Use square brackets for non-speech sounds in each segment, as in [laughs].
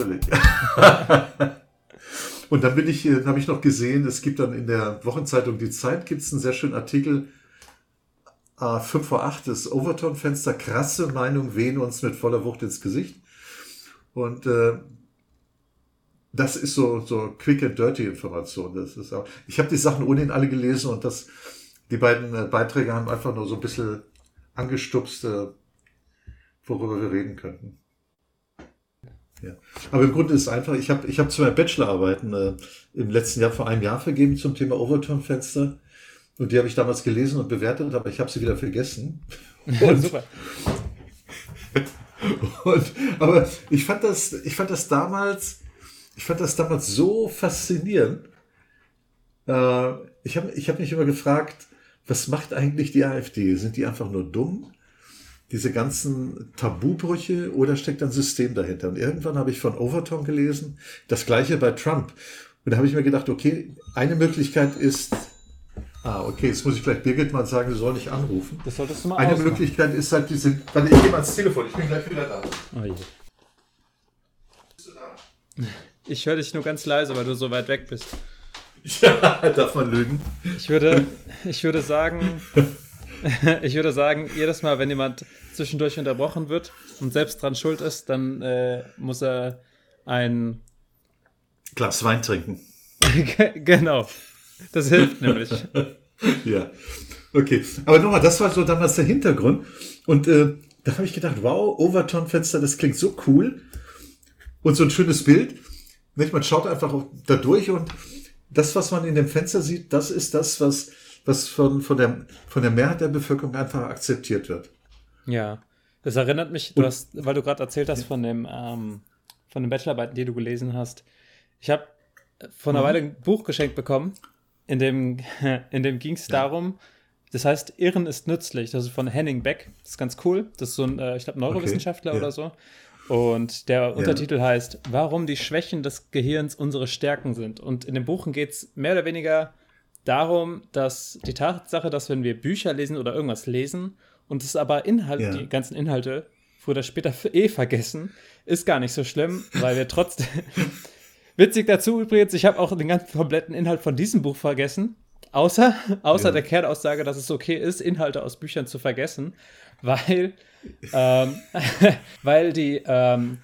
natürlich. [laughs] Und dann bin ich, äh, habe ich noch gesehen, es gibt dann in der Wochenzeitung Die Zeit gibt es einen sehr schönen Artikel, äh, 5 vor 8, das Overton-Fenster, krasse Meinung, wehen uns mit voller Wucht ins Gesicht. Und äh, das ist so, so quick and dirty Information. Das ist auch, ich habe die Sachen ohnehin alle gelesen und das, die beiden äh, Beiträge haben einfach nur so ein bisschen angestupst, äh, worüber wir reden könnten. Ja. Aber im Grunde ist es einfach, ich habe ich hab zwei Bachelorarbeiten äh, im letzten Jahr vor einem Jahr vergeben zum Thema Overton-Fenster. Und die habe ich damals gelesen und bewertet, aber ich habe sie wieder vergessen. [laughs] Und, Super. [laughs] und, aber ich fand das, ich fand das damals, ich fand das damals so faszinierend. Äh, ich habe ich hab mich immer gefragt, was macht eigentlich die AfD? Sind die einfach nur dumm? Diese ganzen Tabubrüche oder steckt ein System dahinter? Und irgendwann habe ich von Overton gelesen, das gleiche bei Trump. Und da habe ich mir gedacht, okay, eine Möglichkeit ist, ah, okay, jetzt muss ich vielleicht Birgit mal sagen, sie soll nicht anrufen. Das solltest du mal Eine ausmachen. Möglichkeit ist halt diese, warte, ich gehe mal ans Telefon, ich bin gleich wieder da. Oh je. Bist du da? Ich höre dich nur ganz leise, weil du so weit weg bist. [laughs] Ja, darf man lügen. Ich würde, ich würde sagen, [laughs] [laughs] ich würde sagen, jedes Mal, wenn jemand zwischendurch unterbrochen wird und selbst dran schuld ist, dann äh, muss er ein Glas Wein trinken. [laughs] genau. Das hilft nämlich. [laughs] ja. Okay. Aber nochmal, das war so damals der Hintergrund. Und äh, da habe ich gedacht, wow, Overton-Fenster, das klingt so cool. Und so ein schönes Bild. Nicht? Man schaut einfach da durch und das, was man in dem Fenster sieht, das ist das, was was von, von, der, von der Mehrheit der Bevölkerung einfach akzeptiert wird. Ja, das erinnert mich, du hast, weil du gerade erzählt hast ja. von dem, ähm, von den Bachelorarbeiten, die du gelesen hast. Ich habe vor einer mhm. Weile ein Buch geschenkt bekommen, in dem, [laughs] in dem ging es ja. darum, das heißt, Irren ist nützlich. Das ist von Henning Beck. Das ist ganz cool. Das ist so ein, äh, ich glaube, Neurowissenschaftler okay. ja. oder so. Und der Untertitel heißt, warum die Schwächen des Gehirns unsere Stärken sind. Und in dem Buch geht es mehr oder weniger darum, dass die Tatsache, dass wenn wir Bücher lesen oder irgendwas lesen und es aber Inhalt, ja. die ganzen Inhalte früher oder später eh vergessen, ist gar nicht so schlimm, weil wir trotzdem. [laughs] Witzig dazu übrigens, ich habe auch den ganzen kompletten Inhalt von diesem Buch vergessen. Außer, außer ja. der Kernaussage, dass es okay ist, Inhalte aus Büchern zu vergessen, weil, ähm, [laughs] weil, die, ähm,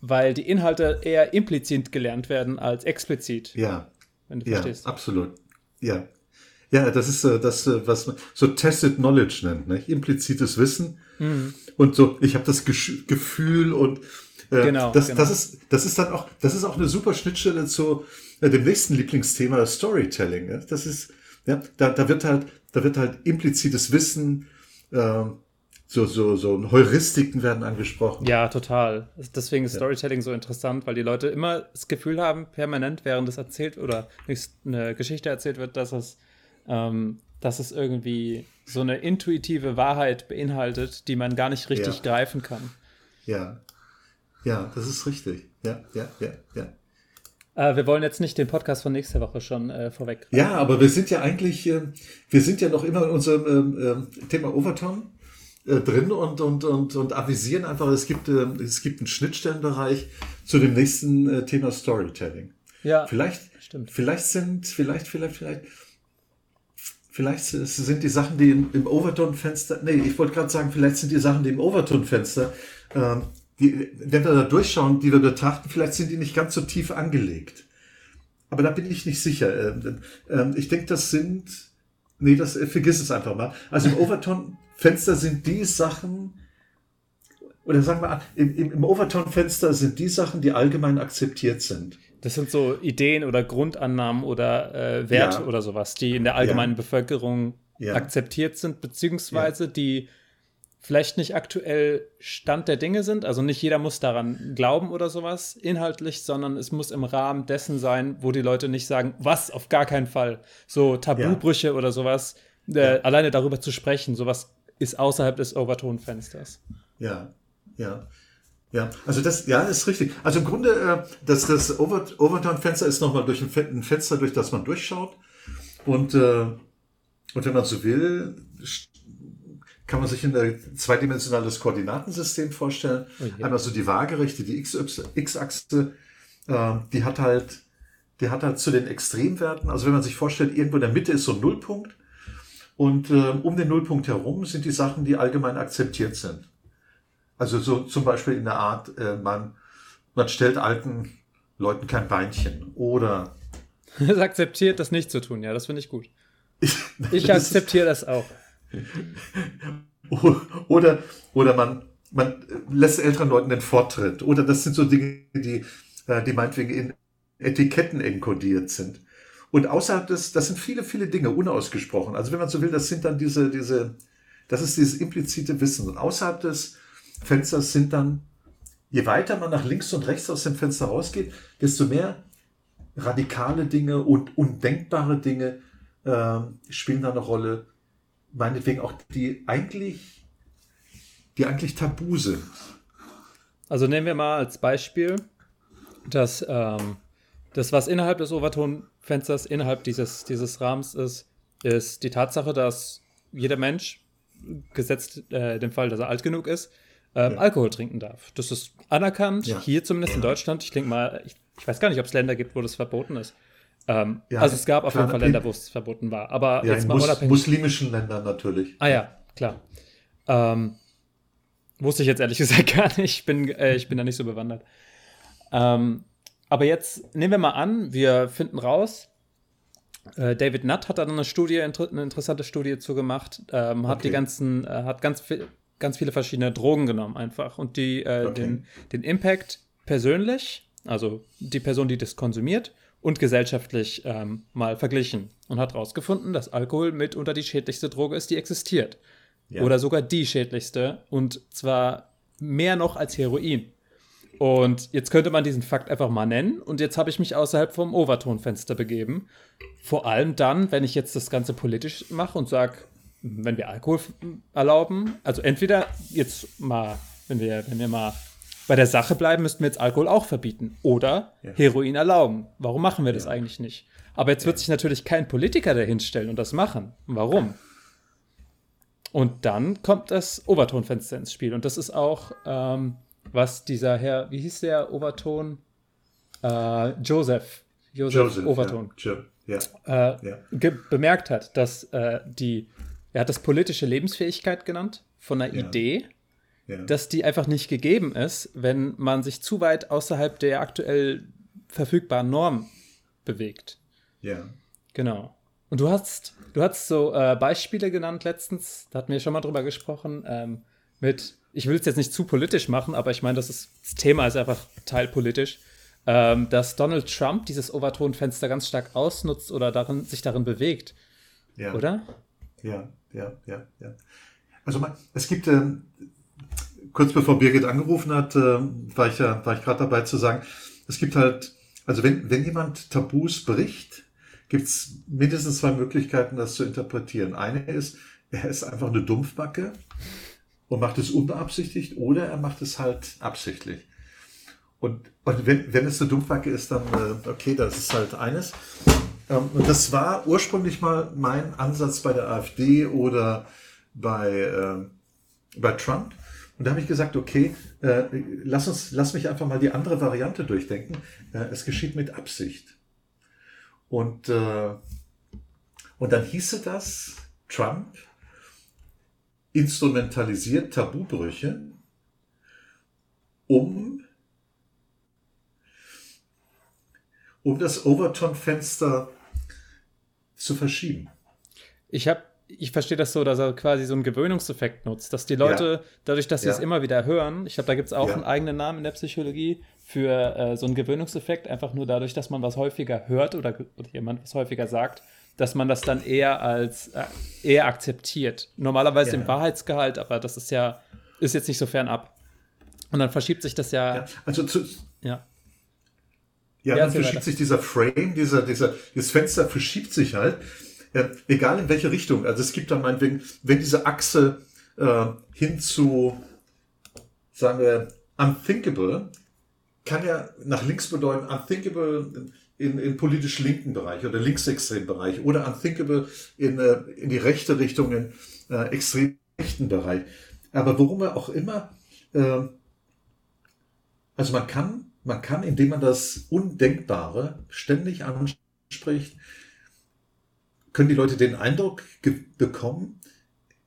weil die Inhalte eher implizit gelernt werden als explizit. Ja wenn du ja, verstehst. Absolut. Ja. Ja, das ist äh, das, äh, was man so Tested Knowledge nennt, ne? implizites Wissen. Mhm. Und so, ich habe das Gefühl und äh, genau, das, genau. das, ist, das ist dann auch, das ist auch eine super Schnittstelle zu äh, dem nächsten Lieblingsthema Storytelling. Ne? Das ist, ja, da, da wird halt, da wird halt implizites Wissen, äh, so, so, so Heuristiken werden angesprochen. Ja, total. Deswegen ist ja. Storytelling so interessant, weil die Leute immer das Gefühl haben, permanent, während es erzählt oder eine Geschichte erzählt wird, dass es, ähm, dass es irgendwie so eine intuitive Wahrheit beinhaltet, die man gar nicht richtig ja. greifen kann. Ja. Ja, das ist richtig. Ja, ja, ja, ja. Äh, wir wollen jetzt nicht den Podcast von nächster Woche schon äh, vorweg. Ja, aber wir sind ja eigentlich, äh, wir sind ja noch immer in unserem ähm, ähm Thema Overton äh, drin und, und, und, und avisieren einfach, es gibt, äh, es gibt einen Schnittstellenbereich zu dem nächsten äh, Thema Storytelling. Ja, vielleicht, stimmt. Vielleicht sind, vielleicht, vielleicht, vielleicht, vielleicht sind die Sachen, die im, im Overton-Fenster, nee, ich wollte gerade sagen, vielleicht sind die Sachen, die im Overton-Fenster, äh, die, wenn wir da durchschauen, die wir betrachten, vielleicht sind die nicht ganz so tief angelegt. Aber da bin ich nicht sicher. Ähm, ähm, ich denke, das sind, nee, das, vergiss es einfach mal. Also im [laughs] Overton Fenster sind die Sachen, oder sagen wir, im, im, Overton-Fenster sind die Sachen, die allgemein akzeptiert sind. Das sind so Ideen oder Grundannahmen oder äh, Werte ja. oder sowas, die in der allgemeinen ja. Bevölkerung ja. akzeptiert sind, beziehungsweise die vielleicht nicht aktuell Stand der Dinge sind. Also nicht jeder muss daran glauben oder sowas inhaltlich, sondern es muss im Rahmen dessen sein, wo die Leute nicht sagen, was, auf gar keinen Fall. So Tabubrüche oder sowas. Äh, alleine darüber zu sprechen, sowas ist außerhalb des Overton-Fensters. Ja, ja. Ja, also das, ja, ist richtig. Also im Grunde, äh, das, das Over, Overton-Fenster ist nochmal durch ein, ein, Fenster, durch das man durchschaut. Und, äh, und wenn man so will, kann man sich ein zweidimensionales Koordinatensystem vorstellen. Okay. Oh Einmal so die Waagerechte, die X-Achse, äh, die hat halt, die hat halt zu den Extremwerten, also wenn man sich vorstellt, irgendwo in der Mitte ist so ein Nullpunkt und äh, um den Nullpunkt herum sind die Sachen, die allgemein akzeptiert sind. Also so zum Beispiel in der Art, äh, man, man stellt alten Leuten kein Beinchen oder es akzeptiert, das nicht zu tun, ja, das finde ich gut. [laughs] Ich akzeptiere das auch. [laughs] Oder, oder man, man lässt älteren Leuten den Vortritt. Oder das sind so Dinge, die, äh, die meinetwegen in Etiketten enkodiert sind. Und außerhalb des, das sind viele, viele Dinge unausgesprochen. Also wenn man so will, das sind dann diese, diese, das ist dieses implizite Wissen. Und außerhalb des Fensters sind dann, je weiter man nach links und rechts aus dem Fenster rausgeht, desto mehr radikale Dinge und undenkbare Dinge äh, spielen da eine Rolle. Meinetwegen auch die eigentlich, die eigentlich tabu sind. Also nehmen wir mal als Beispiel, dass ähm, das, was innerhalb des Overtonfensters, innerhalb dieses, dieses Rahmens ist, ist die Tatsache, dass jeder Mensch, gesetzt äh, den Fall, dass er alt genug ist, ähm, ja. Alkohol trinken darf. Das ist anerkannt, ja. hier zumindest ja. in Deutschland. Ich denke mal, ich, ich, weiß gar nicht, ob es Länder gibt, wo das verboten ist. Ähm, also es gab auf jeden Fall Länder, wo es verboten war. Aber jetzt mal Mus unabhängig. muslimischen Ländern natürlich. Ah ja, klar. Ähm, wusste ich jetzt ehrlich [laughs] gesagt gar nicht. Ich bin, äh, ich bin da nicht so bewandert. Ähm, aber jetzt nehmen wir mal an, wir finden raus, äh, David Nutt hat da eine Studie, eine interessante Studie zu gemacht, ähm, hat okay. die ganzen, äh, hat ganz, viel, ganz viele verschiedene Drogen genommen einfach und die, äh, okay. den, den Impact persönlich, also die Person, die das konsumiert, und gesellschaftlich ähm, mal verglichen und hat herausgefunden, dass Alkohol mitunter die schädlichste Droge ist, die existiert. Ja. Oder sogar die schädlichste und zwar mehr noch als Heroin. Und jetzt könnte man diesen Fakt einfach mal nennen. Und jetzt habe ich mich außerhalb vom Overtonfenster begeben. Vor allem dann, wenn ich jetzt das Ganze politisch mache und sage, wenn wir Alkohol erlauben, also entweder jetzt mal, wenn wir, wenn wir mal bei der Sache bleiben, müssten wir jetzt Alkohol auch verbieten oder ja. Heroin erlauben. Warum machen wir das ja. eigentlich nicht? Aber jetzt wird sich natürlich kein Politiker dahinstellen und das machen. Warum? Und dann kommt das Overtonfenster ins Spiel. Und das ist auch ähm, was dieser Herr, wie hieß der Overton? Äh, Joseph. Joseph, Joseph Overton. Ja. Äh, ja. bemerkt hat, dass äh, die, er hat das politische Lebensfähigkeit genannt von einer ja. Idee, dass die einfach nicht gegeben ist, wenn man sich zu weit außerhalb der aktuell verfügbaren Norm bewegt. Ja. Genau. Und du hast, du hast so äh, Beispiele genannt letztens, da hatten wir schon mal drüber gesprochen, ähm, mit ich will es jetzt nicht zu politisch machen, aber ich meine, das, ist, das Thema ist einfach teilpolitisch, ähm, dass Donald Trump dieses Overtonfenster ganz stark ausnutzt oder darin, sich darin bewegt. Ja. Oder? Ja, ja, ja, ja. Also es gibt, ähm, kurz bevor Birgit angerufen hat, äh, war ich ja, war ich gerade dabei zu sagen, es gibt halt, also wenn, wenn jemand Tabus bricht, gibt es mindestens zwei Möglichkeiten, das zu interpretieren. Eine ist, er ist einfach eine Dumpfbacke und macht es unbeabsichtigt oder er macht es halt absichtlich. Und, und wenn, wenn es eine Dumpfbacke ist, dann äh, okay, das ist halt eines. Ähm, und das war ursprünglich mal mein Ansatz bei der AfD oder bei, äh, bei Trump. Und da habe ich gesagt, okay, äh, lass uns, lass mich einfach mal die andere Variante durchdenken. Äh, es geschieht mit Absicht. Und, äh, und dann hieße das, Trump instrumentalisiert Tabubrüche, um, um das Overton-Fenster zu verschieben. Ich habe ich verstehe das so, dass er quasi so einen Gewöhnungseffekt nutzt, dass die Leute, ja. dadurch, dass sie ja. es immer wieder hören, ich glaube, da gibt es auch ja. einen eigenen Namen in der Psychologie für äh, so einen Gewöhnungseffekt, einfach nur dadurch, dass man was häufiger hört oder, oder jemand was häufiger sagt, dass man das dann eher als äh, eher akzeptiert. Normalerweise ja. im Wahrheitsgehalt, aber das ist ja, ist jetzt nicht so fernab. Und dann verschiebt sich das ja. ja also zu, ja. Ja, dann verschiebt weiter. sich dieser Frame, dieser, dieser, dieses Fenster verschiebt sich halt. Ja, egal in welche Richtung. Also es gibt dann meinetwegen, wenn diese Achse äh, hin zu, sagen wir, unthinkable, kann ja nach links bedeuten, unthinkable in, in politisch linken Bereich oder linksextremen Bereich oder unthinkable in, äh, in die rechte Richtung, in äh, extrem rechten Bereich. Aber worum er auch immer, äh, also man kann, man kann, indem man das Undenkbare ständig anspricht, können die Leute den Eindruck bekommen,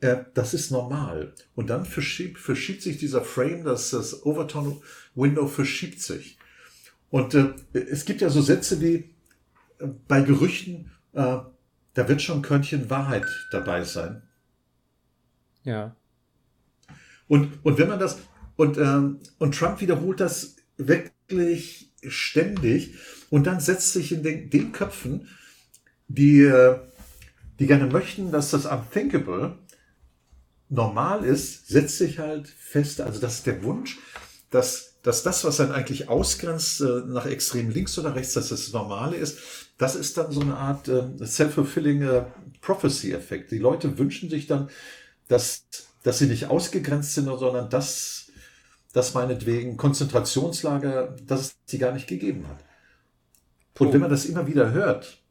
äh, das ist normal. Und dann verschiebt, verschiebt sich dieser Frame, das, das Overton-Window verschiebt sich. Und äh, es gibt ja so Sätze wie äh, bei Gerüchten, äh, da wird schon ein Körnchen Wahrheit dabei sein. Ja. Und, und wenn man das, und, ähm, und Trump wiederholt das wirklich ständig und dann setzt sich in den, den Köpfen, die, äh, die gerne möchten, dass das Unthinkable normal ist, setzt sich halt fest, also das ist der Wunsch, dass, dass das, was dann eigentlich ausgrenzt äh, nach extrem links oder rechts, dass das Normale ist, das ist dann so eine Art äh, self-fulfilling äh, Prophecy-Effekt. Die Leute wünschen sich dann, dass, dass sie nicht ausgegrenzt sind, sondern dass, dass meinetwegen Konzentrationslager, dass es sie gar nicht gegeben hat. Und wenn man das immer wieder hört,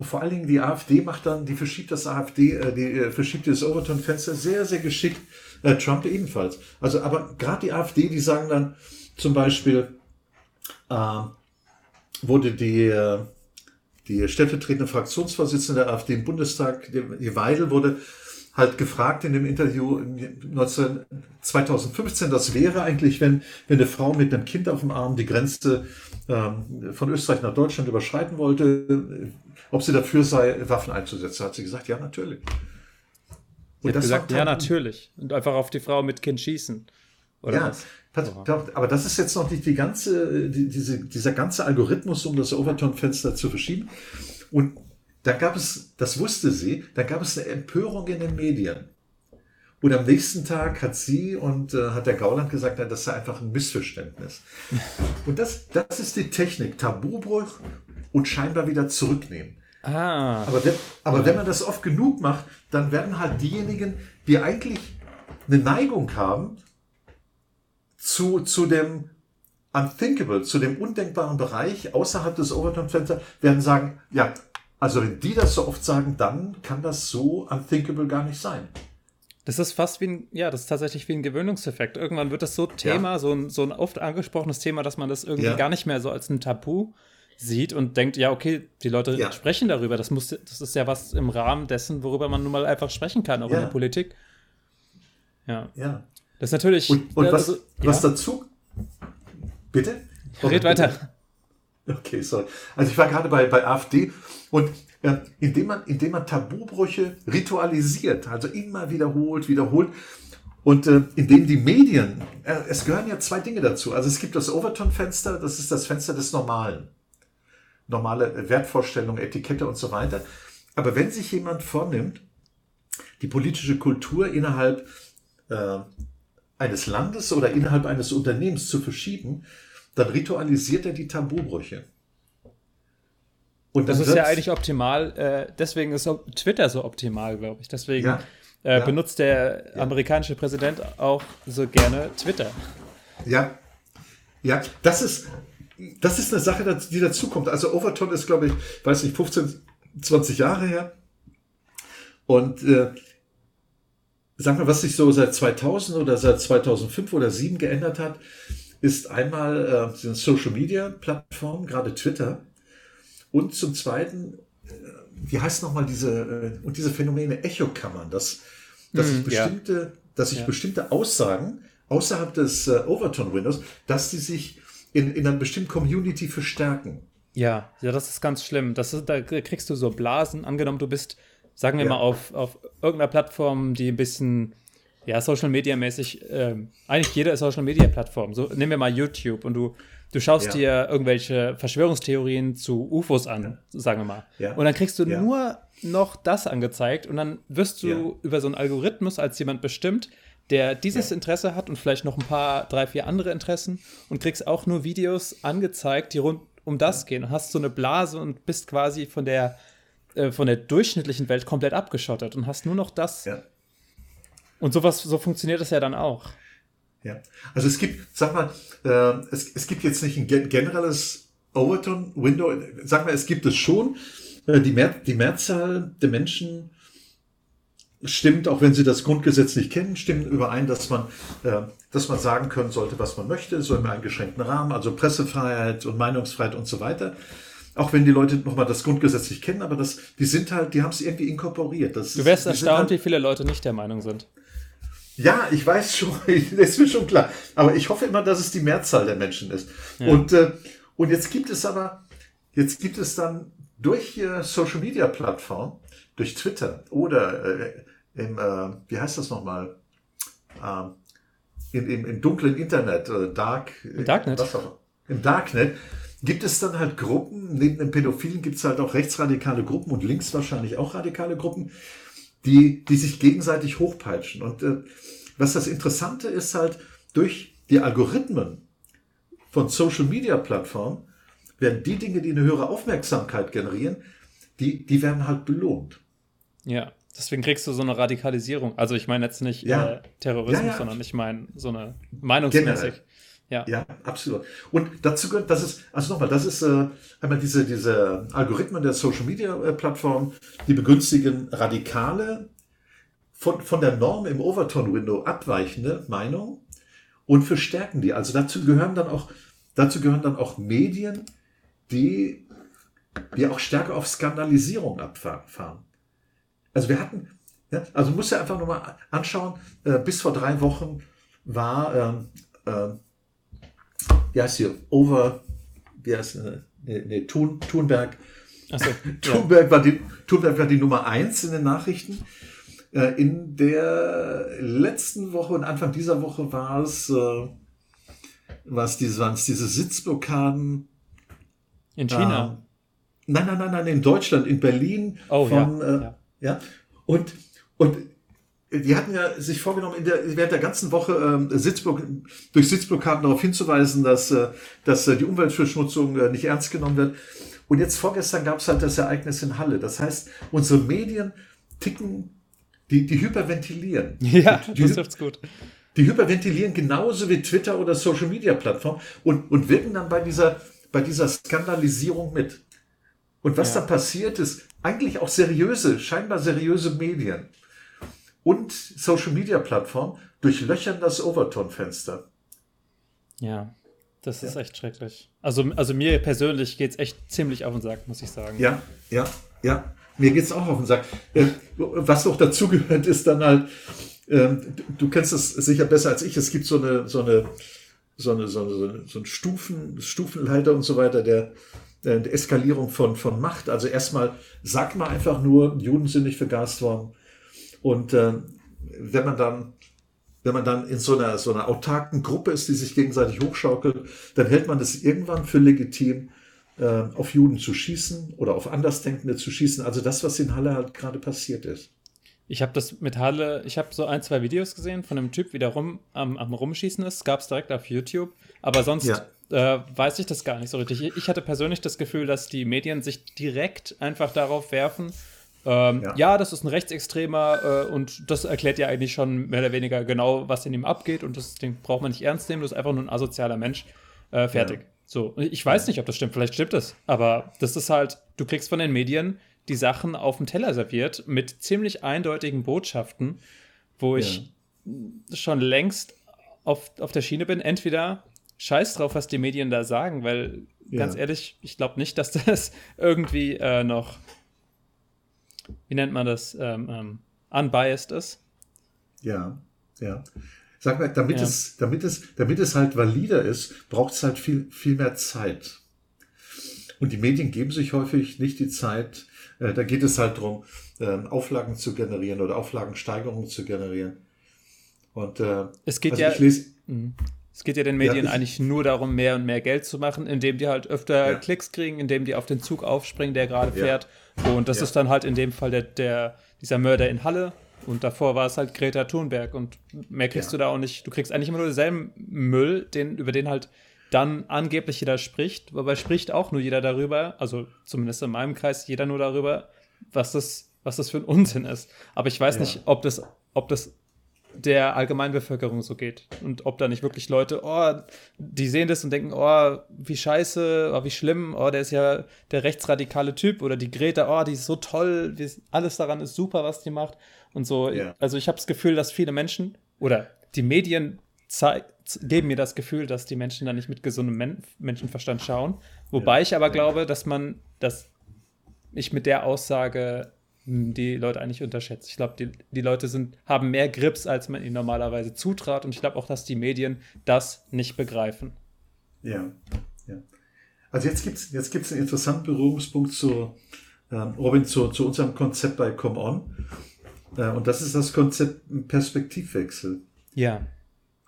und vor allen Dingen die AfD macht dann, die verschiebt das AfD, äh, die äh, verschiebt das Overton-Fenster sehr, sehr geschickt. Äh, Trump ebenfalls. Also, aber gerade die AfD, die sagen dann zum Beispiel, äh, wurde die, äh, die stellvertretende Fraktionsvorsitzende der AfD im Bundestag, die Weidel, wurde halt gefragt in dem Interview 19, 2015, das wäre eigentlich, wenn, wenn eine Frau mit einem Kind auf dem Arm die Grenze ähm, von Österreich nach Deutschland überschreiten wollte, ob sie dafür sei, Waffen einzusetzen. Hat sie gesagt, ja, natürlich. Und das gesagt, ja, natürlich. Und einfach auf die Frau mit Kind schießen. Oder ja, was? aber das ist jetzt noch nicht die ganze, die, diese, dieser ganze Algorithmus, um das Overton-Fenster zu verschieben. Und da gab es, das wusste sie, da gab es eine Empörung in den Medien. Und am nächsten Tag hat sie und äh, hat der Gauland gesagt, na, das sei einfach ein Missverständnis. [laughs] Und das, das ist die Technik. Tabubruch und scheinbar wieder zurücknehmen. Ah. Aber, wenn, aber wenn man das oft genug macht, dann werden halt diejenigen, die eigentlich eine Neigung haben zu, zu dem Unthinkable, zu dem undenkbaren Bereich außerhalb des Overton-Fensters, werden sagen, ja, also wenn die das so oft sagen, dann kann das so unthinkable gar nicht sein. Das ist fast wie ein, ja, das ist tatsächlich wie ein Gewöhnungseffekt. Irgendwann wird das so Thema, ja. so, ein, so ein oft angesprochenes Thema, dass man das irgendwie ja. gar nicht mehr so als ein Tabu sieht und denkt, ja, okay, die Leute ja. sprechen darüber. Das, muss, das ist ja was im Rahmen dessen, worüber man nun mal einfach sprechen kann, auch in der Politik. Ja. Ja. Das ist natürlich. Und, und was, also, was dazu. Bitte? Red weiter. Okay, sorry. Also ich war gerade bei, bei AfD und äh, indem, man, indem man Tabubrüche ritualisiert, also immer wiederholt, wiederholt, und äh, indem die Medien, äh, es gehören ja zwei Dinge dazu. Also es gibt das Overton-Fenster, das ist das Fenster des Normalen normale Wertvorstellung, Etikette und so weiter. Aber wenn sich jemand vornimmt, die politische Kultur innerhalb äh, eines Landes oder innerhalb eines Unternehmens zu verschieben, dann ritualisiert er die Tabubrüche. Und das ist ja eigentlich optimal, äh, deswegen ist Twitter so optimal, glaube ich. Deswegen ja, äh, ja, benutzt der ja. amerikanische Präsident auch so gerne Twitter. Ja, ja, das ist, das ist eine Sache, die dazukommt. Also Overton ist, glaube ich, weiß nicht, 15, 20 Jahre her. Und äh, sag mal, was sich so seit 2000 oder seit 2005 oder 2007 geändert hat, ist einmal äh, Social Media Plattformen, gerade Twitter. Und zum Zweiten, äh, wie heißt nochmal diese, äh, und diese Phänomene Echokammern, dass, dass mm, ich bestimmte, ja. dass ich ja. bestimmte Aussagen außerhalb des äh, Overton Windows, dass die sich in, in einer bestimmten Community verstärken. Ja, ja, das ist ganz schlimm. Das ist, da kriegst du so Blasen. Angenommen, du bist, sagen wir ja. mal, auf, auf irgendeiner Plattform, die ein bisschen, ja, Social Media mäßig, äh, eigentlich jede Social Media Plattform. So, nehmen wir mal YouTube und du, du schaust ja. dir irgendwelche Verschwörungstheorien zu UFOs an, ja. sagen wir mal. Ja. Und dann kriegst du nur noch das angezeigt und dann wirst du über so einen Algorithmus als jemand bestimmt, der dieses. Interesse hat und vielleicht noch ein paar, drei, vier andere Interessen und kriegst auch nur Videos angezeigt, die rund um das gehen und hast so eine Blase und bist quasi von der, äh, von der durchschnittlichen Welt komplett abgeschottet und hast nur noch das. Und sowas, so funktioniert das ja dann auch. Ja, also es gibt, sag mal, äh, es, es gibt jetzt nicht ein generelles Overton-Window, sag mal, es gibt es schon. Äh, die, Mehr, die Mehrzahl der Menschen stimmt, auch wenn sie das Grundgesetz nicht kennen, stimmen überein, dass man, äh, dass man sagen können sollte, was man möchte, so einem eingeschränkten Rahmen, also Pressefreiheit und Meinungsfreiheit und so weiter. Auch wenn die Leute nochmal das Grundgesetz nicht kennen, aber das, die sind halt, die haben es irgendwie inkorporiert. Das du wärst erstaunt, halt, wie viele Leute nicht der Meinung sind. Ja, ich weiß schon, [laughs] das ist mir schon klar. Aber ich hoffe immer, dass es die Mehrzahl der Menschen ist. Ja. Und, äh, und jetzt gibt es aber, jetzt gibt es dann durch äh, Social Media Plattformen, durch Twitter oder äh, im, äh, wie heißt das nochmal? Ähm, im, im, im dunklen Internet, äh, Dark, Im Darknet. Was auch, Im Darknet gibt es dann halt Gruppen, neben den Pädophilen gibt es halt auch rechtsradikale Gruppen und links wahrscheinlich auch radikale Gruppen, die, die sich gegenseitig hochpeitschen. Und äh, was das Interessante ist halt, durch die Algorithmen von Social Media Plattformen werden die Dinge, die eine höhere Aufmerksamkeit generieren, die, die werden halt belohnt. Ja. Deswegen kriegst du so eine Radikalisierung. Also ich meine jetzt nicht ja. äh, Terrorismus, ja, ja. sondern ich meine so eine meinungsmäßig. Ja. ja, absolut. Und dazu gehört, das ist, also nochmal, das ist äh, einmal diese, diese Algorithmen der Social Media äh, Plattform, die begünstigen radikale, von, von der Norm im Overton-Window abweichende Meinung und verstärken die. Also dazu gehören dann auch, dazu gehören dann auch Medien, die, die auch stärker auf Skandalisierung abfahren. Also wir hatten, ja, also muss ja einfach nur mal anschauen, äh, bis vor drei Wochen war, ähm, äh, wie heißt hier, Over, wie heißt, äh, nee, nee, Thun, Thunberg. So, [laughs] Thunberg, ja. war die, Thunberg war die Nummer eins in den Nachrichten. Äh, in der letzten Woche und Anfang dieser Woche war es, äh, was diese, waren es diese Sitzblockaden. In China? Äh, nein, nein, nein, nein, in Deutschland, in Berlin. Oh, von, ja, äh, ja. Ja, und, und die hatten ja sich vorgenommen, in der, während der ganzen Woche ähm, Sitzblock, durch Sitzblockaden darauf hinzuweisen, dass, äh, dass äh, die Umweltverschmutzung äh, nicht ernst genommen wird. Und jetzt vorgestern gab es halt das Ereignis in Halle. Das heißt, unsere Medien ticken, die, die hyperventilieren. [laughs] Ja, die, das trifft's gut. Die hyperventilieren genauso wie Twitter oder Social Media Plattformen und, und wirken dann bei dieser, bei dieser Skandalisierung mit. Und was ja. da passiert ist, eigentlich auch seriöse, scheinbar seriöse Medien und Social Media Plattformen durchlöchern das Overton-Fenster. Ja, das ist ja. echt schrecklich. Also, also mir persönlich geht es echt ziemlich auf den Sack, muss ich sagen. Ja, ja, ja. Mir geht es auch auf den Sack. Äh, was noch dazugehört, ist dann halt, ähm, du kennst es sicher besser als ich, es gibt so eine, so eine, so eine, so eine, so eine Stufen, Stufenleiter und so weiter, der äh, Eskalierung von, von Macht. Also erstmal sagt man einfach nur, Juden sind nicht vergast worden. Und äh, wenn man dann wenn man dann in so einer, so einer autarken Gruppe ist, die sich gegenseitig hochschaukelt, dann hält man es irgendwann für legitim, äh, auf Juden zu schießen oder auf Andersdenkende zu schießen. Also das, was in Halle halt gerade passiert ist. Ich habe das mit Halle, ich habe so ein, zwei Videos gesehen von einem Typ, wie der rum am, am Rumschießen ist. Gab es direkt auf YouTube. Aber sonst ja äh, weiß ich das gar nicht so richtig. Ich hatte persönlich das Gefühl, dass die Medien sich direkt einfach darauf werfen, ähm, ja. ja. das ist ein Rechtsextremer äh, und das erklärt ja eigentlich schon mehr oder weniger genau, was in ihm abgeht und das Ding braucht man nicht ernst nehmen, das ist einfach nur ein asozialer Mensch. Äh, fertig. Ja. So, ich weiß nicht, ob das stimmt, vielleicht stimmt es, aber das ist halt, du kriegst von den Medien die Sachen auf dem Teller serviert mit ziemlich eindeutigen Botschaften, wo ich ja. schon längst auf, auf der Schiene bin. Entweder scheiß drauf, was die Medien da sagen, weil ganz ehrlich, ich glaube nicht, dass das [laughs] irgendwie äh, noch, wie nennt man das, ähm, ähm, unbiased ist. Ja, ja. Sag mal, damit, ja. es, damit, es, damit es halt valider ist, braucht es halt viel, viel mehr Zeit. Und die Medien geben sich häufig nicht die Zeit. Äh, da geht es halt darum, äh, Auflagen zu generieren oder Auflagensteigerungen zu generieren. Und äh, es geht also ja. Ich lese, mhm. Es geht ja den Medien ja, eigentlich nur darum, mehr und mehr Geld zu machen, indem die halt öfter ja. Klicks kriegen, indem die auf den Zug aufspringen, der gerade fährt. Ja. Und das ist dann halt in dem Fall der, der, dieser Mörder in Halle. Und davor war es halt Greta Thunberg. Und mehr kriegst du da auch nicht. Du kriegst eigentlich immer nur denselben Müll, den, über den halt dann angeblich jeder spricht. Wobei spricht auch nur jeder darüber, also zumindest in meinem Kreis, jeder nur darüber, was das, was das für ein Unsinn ist. Aber ich weiß nicht, ob das, ob das der Allgemeinbevölkerung so geht. Und ob da nicht wirklich Leute, oh, die sehen das und denken, oh, wie scheiße, oh, wie schlimm, oh, der ist ja der rechtsradikale Typ oder die Greta, oh, die ist so toll, alles daran ist super, was die macht. Und so, ja. also ich habe das Gefühl, dass viele Menschen oder die Medien geben mir das Gefühl, dass die Menschen da nicht mit gesundem Men Menschenverstand schauen. Wobei ja. ich aber glaube, dass man, dass ich mit der Aussage die Leute eigentlich unterschätzt. Ich glaube, die, die Leute sind, haben mehr Grips, als man ihnen normalerweise zutraut. Und ich glaube auch, dass die Medien das nicht begreifen. Ja, ja. Also jetzt gibt es jetzt gibt's einen interessanten Berührungspunkt zu, ähm, Robin, zu, zu unserem Konzept bei Come On. Äh, und das ist das Konzept Perspektivwechsel. Ja.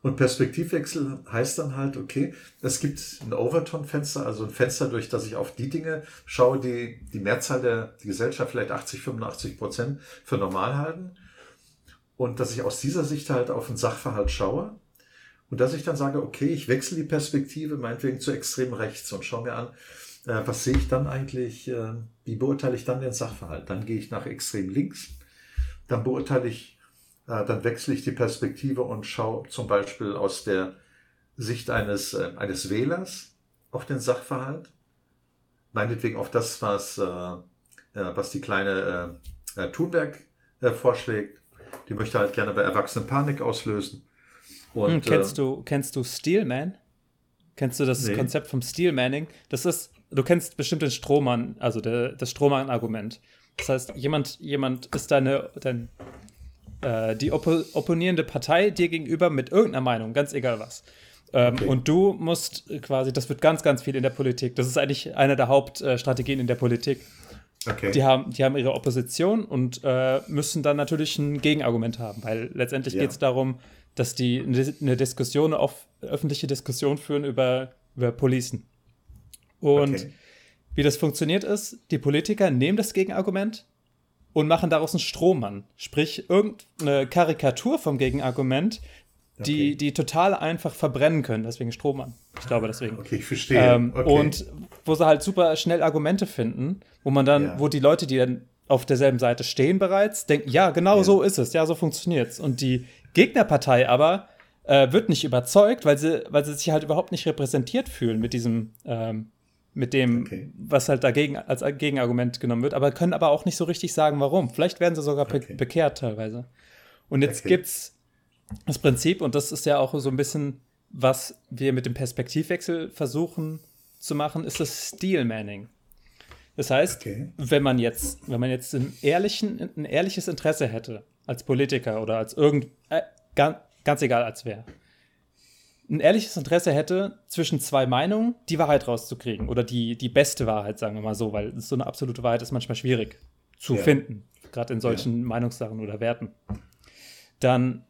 Und Perspektivwechsel heißt dann halt, okay, es gibt ein Overton-Fenster, also ein Fenster, durch das ich auf die Dinge schaue, die die Mehrzahl der Gesellschaft, vielleicht 80, 85 Prozent, für normal halten. Und dass ich aus dieser Sicht halt auf einen Sachverhalt schaue. Und dass ich dann sage, okay, ich wechsle die Perspektive meinetwegen zu extrem rechts und schaue mir an, äh, was sehe ich dann eigentlich, äh, wie beurteile ich dann den Sachverhalt? Dann gehe ich nach extrem links, dann beurteile ich äh, dann wechsle ich die Perspektive und schaue zum Beispiel aus der Sicht eines, äh, eines Wählers auf den Sachverhalt. Meinetwegen auf das, was, äh, was die kleine Thunberg vorschlägt. Die möchte halt gerne bei Erwachsenen Panik auslösen. Und, hm, kennst, du, kennst du Steelman? Kennst du das nee. Konzept vom Steelmanning? Das ist, du kennst bestimmt den Strohmann, also der, das Strohmann-Argument. Das heißt, jemand, jemand ist deine, dein äh, die oppo opponierende Partei dir gegenüber mit irgendeiner Meinung, ganz egal was. Ähm, okay. Und du musst quasi, das wird ganz, ganz viel in der Politik. Das ist eigentlich eine der Hauptstrategien in der Politik. Okay. Die, haben, die haben ihre Opposition und äh, müssen dann natürlich ein Gegenargument haben, weil letztendlich ja. geht es darum, dass die eine Diskussion, auf öffentliche Diskussion führen über, über Policen. Und okay. wie das funktioniert ist, die Politiker nehmen das Gegenargument, und machen daraus einen Strohmann. Sprich, irgendeine Karikatur vom Gegenargument, die, okay. die total einfach verbrennen können. Deswegen Strohmann. Ich glaube deswegen. Okay, ich verstehe. Ähm, okay. Und wo sie halt super schnell Argumente finden, wo man dann, ja. wo die Leute, die dann auf derselben Seite stehen bereits, denken, ja, genau ja. so ist es, ja, so funktioniert's. Und die Gegnerpartei aber äh, wird nicht überzeugt, weil sie, weil sie sich halt überhaupt nicht repräsentiert fühlen mit diesem ähm, mit dem, okay. was halt dagegen als Gegenargument genommen wird, aber können aber auch nicht so richtig sagen, warum. Vielleicht werden sie sogar okay. bekehrt teilweise. Und jetzt okay. gibt's das Prinzip, und das ist ja auch so ein bisschen, was wir mit dem Perspektivwechsel versuchen zu machen, ist das Steelmanning. Das heißt, okay. wenn man jetzt, wenn man jetzt ein, ehrlichen, ein ehrliches Interesse hätte, als Politiker oder als irgend, äh, ganz, ganz egal als wer, ein ehrliches Interesse hätte, zwischen zwei Meinungen die Wahrheit rauszukriegen oder die, die beste Wahrheit, sagen wir mal so, weil so eine absolute Wahrheit ist manchmal schwierig zu ja. finden, gerade in solchen ja. Meinungssachen oder Werten. Dann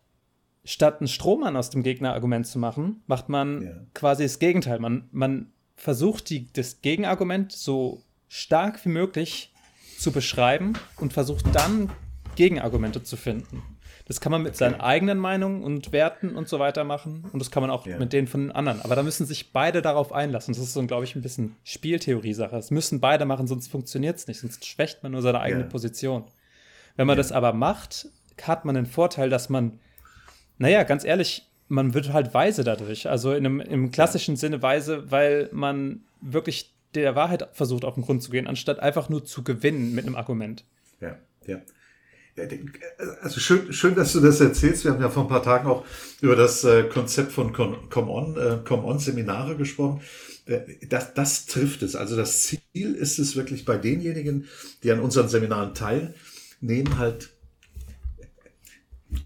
statt einen Strohmann aus dem Gegnerargument zu machen, macht man ja. quasi das Gegenteil. Man, man versucht die, das Gegenargument so stark wie möglich zu beschreiben und versucht dann Gegenargumente zu finden. Das kann man mit okay. seinen eigenen Meinungen und Werten und so weiter machen. Und das kann man auch ja. mit denen von den anderen. Aber da müssen sich beide darauf einlassen. Das ist so, glaube ich, ein bisschen Spieltheorie-Sache. Es müssen beide machen, sonst funktioniert es nicht. Sonst schwächt man nur seine eigene ja. Position. Wenn man ja. das aber macht, hat man den Vorteil, dass man, naja, ganz ehrlich, man wird halt weise dadurch. Also in einem, im klassischen Sinne weise, weil man wirklich der Wahrheit versucht, auf den Grund zu gehen, anstatt einfach nur zu gewinnen mit einem Argument. Ja, ja. Also schön, schön, dass du das erzählst. Wir haben ja vor ein paar Tagen auch über das äh, Konzept von Come On, äh, Come On Seminare gesprochen. Äh, das, das trifft es. Also das Ziel ist es wirklich bei denjenigen, die an unseren Seminaren teilnehmen, halt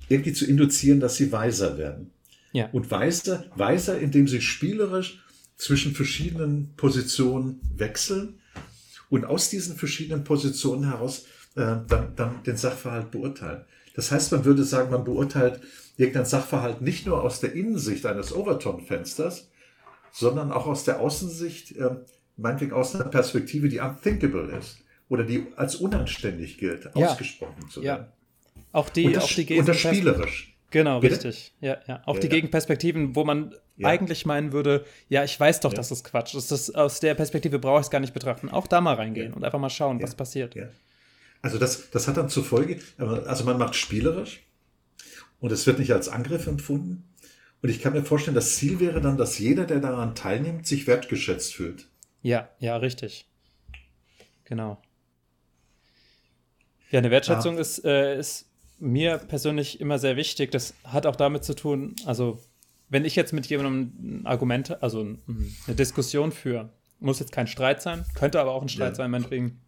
irgendwie zu induzieren, dass sie weiser werden. Ja. Und weiser, weiser, indem sie spielerisch zwischen verschiedenen Positionen wechseln und aus diesen verschiedenen Positionen heraus äh, dann, dann den Sachverhalt beurteilen. Das heißt, man würde sagen, man beurteilt irgendeinen Sachverhalt nicht nur aus der Innensicht eines Overton-Fensters, sondern auch aus der Außensicht, äh, meinetwegen aus einer Perspektive, die unthinkable ist oder die als unanständig gilt, ja. ausgesprochen zu werden. Ja. Auch die, und das, auch die und das spielerisch. Genau, Bitte? richtig. Ja, ja. Auch ja, die Gegenperspektiven, wo man ja. eigentlich meinen würde, ja, ich weiß doch, ja. dass das Quatsch ist. Das, aus der Perspektive brauche ich es gar nicht betrachten. Auch da mal reingehen und einfach mal schauen, was passiert. Also das, das hat dann zur Folge, also man macht spielerisch und es wird nicht als Angriff empfunden. Und ich kann mir vorstellen, das Ziel wäre dann, dass jeder, der daran teilnimmt, sich wertgeschätzt fühlt. Ja, ja, richtig. Genau. Ja, eine Wertschätzung ah. ist, äh, ist mir persönlich immer sehr wichtig. Das hat auch damit zu tun, also wenn ich jetzt mit jemandem ein Argument, also eine Diskussion führe, muss jetzt kein Streit sein, könnte aber auch ein Streit ja. sein, meinetwegen,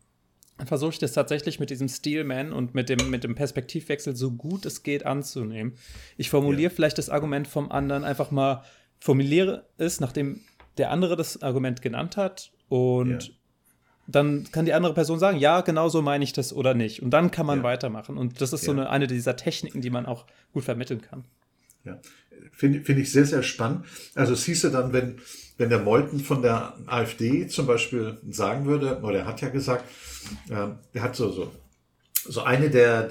versuche ich das tatsächlich mit diesem Steelman und mit dem, mit dem Perspektivwechsel so gut es geht anzunehmen. Ich formuliere ja. vielleicht das Argument vom anderen einfach mal, formuliere es, nachdem der andere das Argument genannt hat und ja. dann kann die andere Person sagen, ja, genau so meine ich das oder nicht. Und dann kann man ja. weitermachen. Und das ist so eine, eine dieser Techniken, die man auch gut vermitteln kann. Ja, finde find ich sehr, sehr spannend. Also es hieße dann, wenn, wenn der Meuthen von der AfD zum Beispiel sagen würde, oder er hat ja gesagt, äh, er hat so, so, so eine der,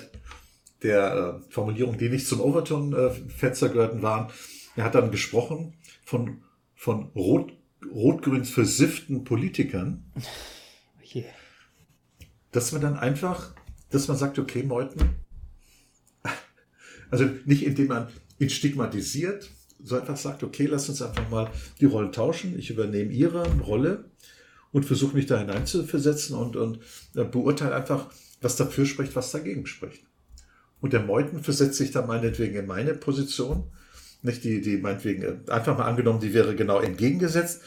der äh, Formulierungen, die nicht zum Overton-Fenster äh, gehörten, waren, er hat dann gesprochen von, von rot, rot-grün versifften Politikern. Okay. Dass man dann einfach, dass man sagt, okay, Meuthen, [laughs] also nicht indem man ihn stigmatisiert, so einfach sagt, okay, lass uns einfach mal die Rollen tauschen. Ich übernehme ihre Rolle und versuche mich da hineinzuversetzen und, und äh, beurteile einfach, was dafür spricht, was dagegen spricht. Und der Meuten versetzt sich dann meinetwegen in meine Position, nicht die, die meinetwegen, äh, einfach mal angenommen, die wäre genau entgegengesetzt.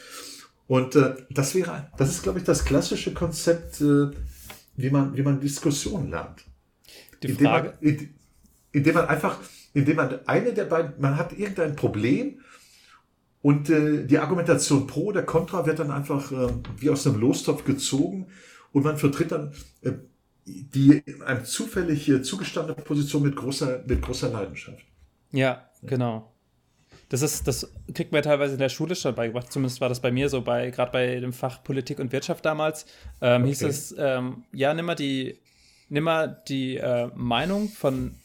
Und äh, das wäre, das ist, glaube ich, das klassische Konzept, äh, wie man, wie man Diskussionen lernt. Die Frage. Indem man, indem man einfach indem man eine der beiden, man hat irgendein Problem und äh, die Argumentation pro oder contra wird dann einfach äh, wie aus einem Lostopf gezogen und man vertritt dann äh, die einem zufällig äh, zugestandene Position mit großer, mit großer Leidenschaft. Ja, genau. Das ist, das kriegt man teilweise in der Schule schon beigebracht. Zumindest war das bei mir so, bei, gerade bei dem Fach Politik und Wirtschaft damals, ähm, okay. hieß es, ähm, ja, nimm mal die, nimm mal die äh, Meinung von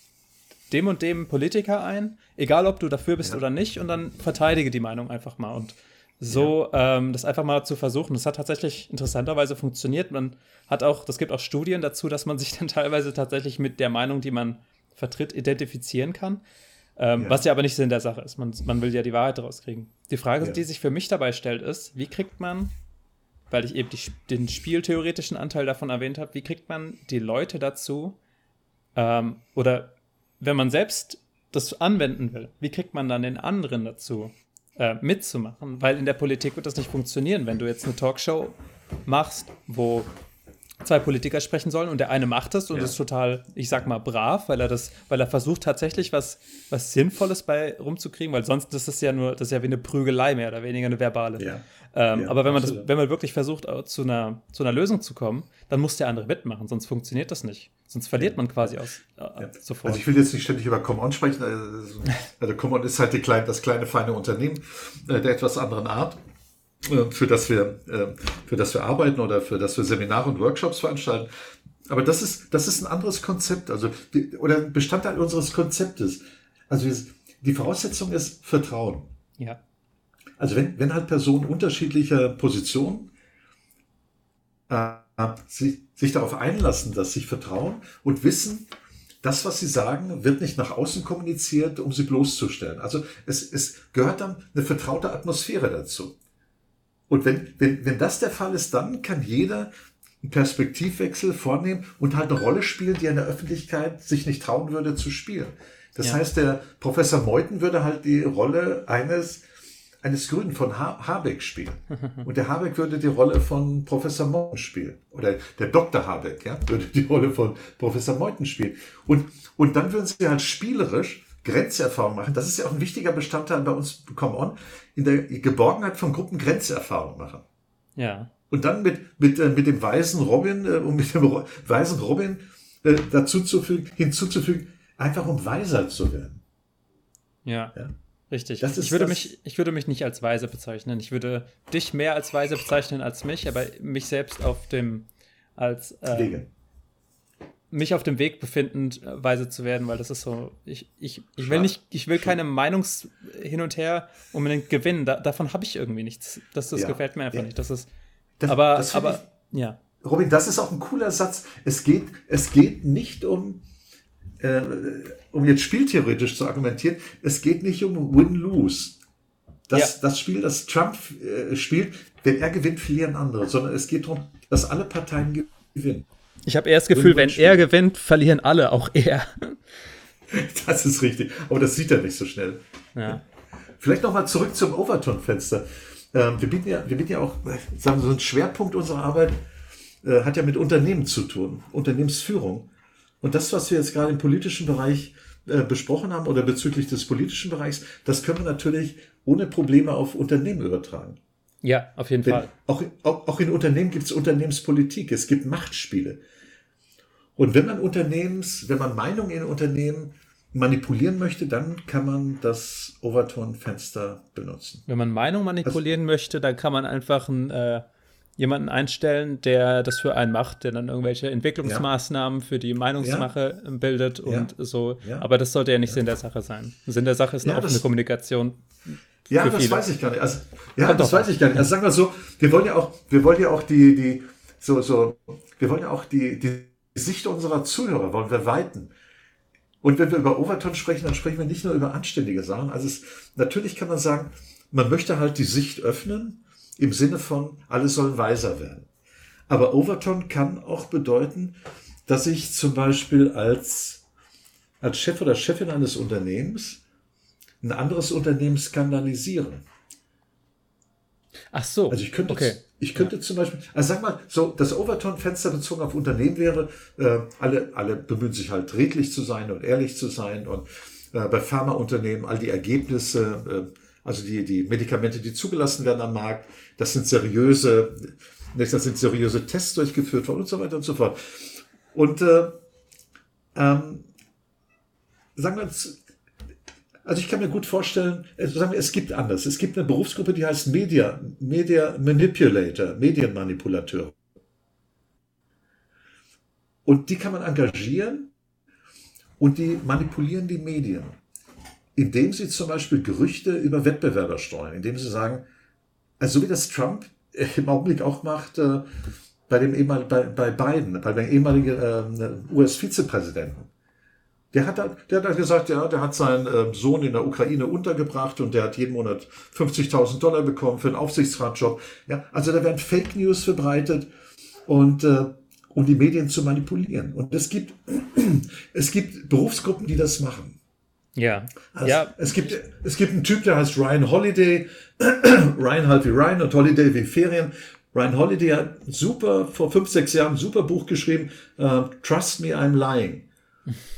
dem und dem Politiker ein, egal ob du dafür bist ja. oder nicht, und dann verteidige die Meinung einfach mal. Und so ja. ähm, das einfach mal zu versuchen. Das hat tatsächlich interessanterweise funktioniert. Man hat auch, das gibt auch Studien dazu, dass man [laughs] sich dann teilweise tatsächlich mit der Meinung, die man vertritt, identifizieren kann. Ähm, ja. Was ja aber nicht Sinn der Sache ist. Man, man will ja die Wahrheit daraus kriegen. Die Frage, die sich für mich dabei stellt, ist, wie kriegt man, weil ich eben die, den spieltheoretischen Anteil davon erwähnt habe, wie kriegt man die Leute dazu, ähm, oder wenn man selbst das anwenden will, wie kriegt man dann den anderen dazu, äh, mitzumachen? Weil in der Politik wird das nicht funktionieren, wenn du jetzt eine Talkshow machst, wo zwei Politiker sprechen sollen und der eine macht es und ja. ist total, ich sag mal, brav, weil er das, weil er versucht tatsächlich was, was Sinnvolles bei rumzukriegen, weil sonst ist das ja nur, das ist ja wie eine Prügelei mehr oder weniger eine verbale. Ja. Ähm, ja, aber wenn man das, wenn man wirklich versucht, äh, zu einer, zu einer Lösung zu kommen, dann muss der andere mitmachen, sonst funktioniert das nicht. Sonst verliert man quasi aus äh, sofort. Also ich will jetzt nicht ständig über Come-On sprechen. Also, also Come-On ist halt kleine, das kleine, feine Unternehmen äh, der etwas anderen Art äh, für das wir, äh, für das wir arbeiten oder für das wir Seminare und Workshops veranstalten. Aber das ist, das ist ein anderes Konzept, also, oder Bestandteil unseres Konzeptes. Also, die Voraussetzung ist Vertrauen. Ja. Also wenn, wenn halt Personen unterschiedlicher Positionen äh, sich, sich darauf einlassen, dass sich vertrauen und wissen, das, was sie sagen, wird nicht nach außen kommuniziert, um sie bloßzustellen. Also es, es gehört dann eine vertraute Atmosphäre dazu. Und wenn, wenn, wenn das der Fall ist, dann kann jeder einen Perspektivwechsel vornehmen und halt eine Rolle spielen, die in der Öffentlichkeit sich nicht trauen würde zu spielen. Das ja. heißt, der Professor Meuthen würde halt die Rolle eines eines Grünen von ha Habeck spielen. [laughs] Und der Habeck würde die Rolle von Professor Meuthen spielen. Oder der Dr. Habeck, ja, würde die Rolle von Professor Meuthen spielen. Und, und dann würden sie halt spielerisch Grenzerfahrung machen. Das ist ja auch ein wichtiger Bestandteil bei uns, come on, in der Geborgenheit von Gruppen Grenzerfahrung machen. Ja. Und dann mit, mit, äh, mit dem weisen Robin, äh, um mit dem weisen Robin äh, dazu zu fügen, hinzuzufügen, einfach um weiser zu werden. Ja. ja? Richtig. Das ich, würde mich, ich würde mich nicht als weise bezeichnen. Ich würde dich mehr als weise bezeichnen als mich, aber mich selbst auf dem, als äh, mich auf dem Weg befindend, weise zu werden, weil das ist so, ich, ich, ich will nicht, ich will keine Meinungs hin und her unbedingt gewinnen. Da, davon habe ich irgendwie nichts. Das, das ja. gefällt mir einfach ja. nicht. Das ist, das, aber, das aber, ich, ja. Robin, das ist auch ein cooler Satz. Es geht, es geht nicht um, äh, um jetzt spieltheoretisch zu argumentieren, es geht nicht um Win-Lose. Das, ja. das Spiel, das Trump äh, spielt, wenn er gewinnt, verlieren andere, sondern es geht darum, dass alle Parteien gewinnen. Ich habe eher das Gefühl, wenn er gewinnt, verlieren alle, auch er. [laughs] Das ist richtig. Aber das sieht er nicht so schnell. Ja. Vielleicht nochmal zurück zum Overton-Fenster. Ähm, wir, bieten ja, wir bieten ja auch, sagen wir so ein Schwerpunkt unserer Arbeit äh, hat ja mit Unternehmen zu tun, Unternehmensführung. Und das, was wir jetzt gerade im politischen Bereich äh, besprochen haben oder bezüglich des politischen Bereichs, das können wir natürlich ohne Probleme auf Unternehmen übertragen. Ja, auf jeden Denn Fall. Auch, auch, auch in Unternehmen gibt es Unternehmenspolitik, es gibt Machtspiele. Und wenn man Unternehmens, wenn man Meinungen in Unternehmen manipulieren möchte, dann kann man das Overton-Fenster benutzen. Wenn man Meinung manipulieren also, möchte, dann kann man einfach einen, äh, jemanden einstellen, der das für einen macht, der dann irgendwelche Entwicklungsmaßnahmen ja. für die Meinungsmache ja. bildet und ja. so. Aber das sollte ja nicht Sinn der Sache sein. Sinn der Sache ist eine offene Kommunikation. Ja, das viele. weiß ich gar nicht. Also, ja, Kommt das weiß ich gar nicht. Also sagen wir so, wir wollen ja auch, wir wollen ja auch die, die, so, so, wir wollen ja auch die, die Sicht unserer Zuhörer wollen wir weiten. Und wenn wir über Overton sprechen, dann sprechen wir nicht nur über anständige Sachen. Also es, natürlich kann man sagen, man möchte halt die Sicht öffnen im Sinne von, alle sollen weiser werden. Aber Overton kann auch bedeuten, dass ich zum Beispiel als, als Chef oder Chefin eines Unternehmens ein anderes Unternehmen skandalisiere. Ach so. Also ich könnte, okay. ich könnte ja. zum Beispiel, also sag mal, so das Overton-Fenster bezogen auf Unternehmen wäre, äh, alle, alle bemühen sich halt redlich zu sein und ehrlich zu sein und äh, bei Pharmaunternehmen all die Ergebnisse, äh, also die, die Medikamente, die zugelassen werden am Markt, das sind seriöse, das sind seriöse Tests durchgeführt worden und so weiter und so fort. Und äh, ähm, sagen wir, also ich kann mir gut vorstellen, wir, es gibt anders. Es gibt eine Berufsgruppe, die heißt Media, Media Manipulator, Medienmanipulateur. Und die kann man engagieren und die manipulieren die Medien, indem sie zum Beispiel Gerüchte über Wettbewerber streuen, indem sie sagen, also so wie das Trump im Augenblick auch macht, äh, bei dem ehemaligen, bei, bei Biden, bei dem ehemaligen äh, US-Vizepräsidenten. Der hat, der hat gesagt, ja, der hat seinen ähm, Sohn in der Ukraine untergebracht und der hat jeden Monat 50.000 Dollar bekommen für einen Aufsichtsratjob. Ja, also da werden Fake News verbreitet und äh, um die Medien zu manipulieren. Und es gibt, [clears throat] es gibt Berufsgruppen, die das machen. Ja. Also ja. Es gibt, es gibt einen Typ, der heißt Ryan Holiday. [clears throat] Ryan halt wie Ryan und Holiday wie Ferien. Ryan Holiday hat super, vor fünf, sechs Jahren ein super Buch geschrieben, uh, Trust Me, I'm Lying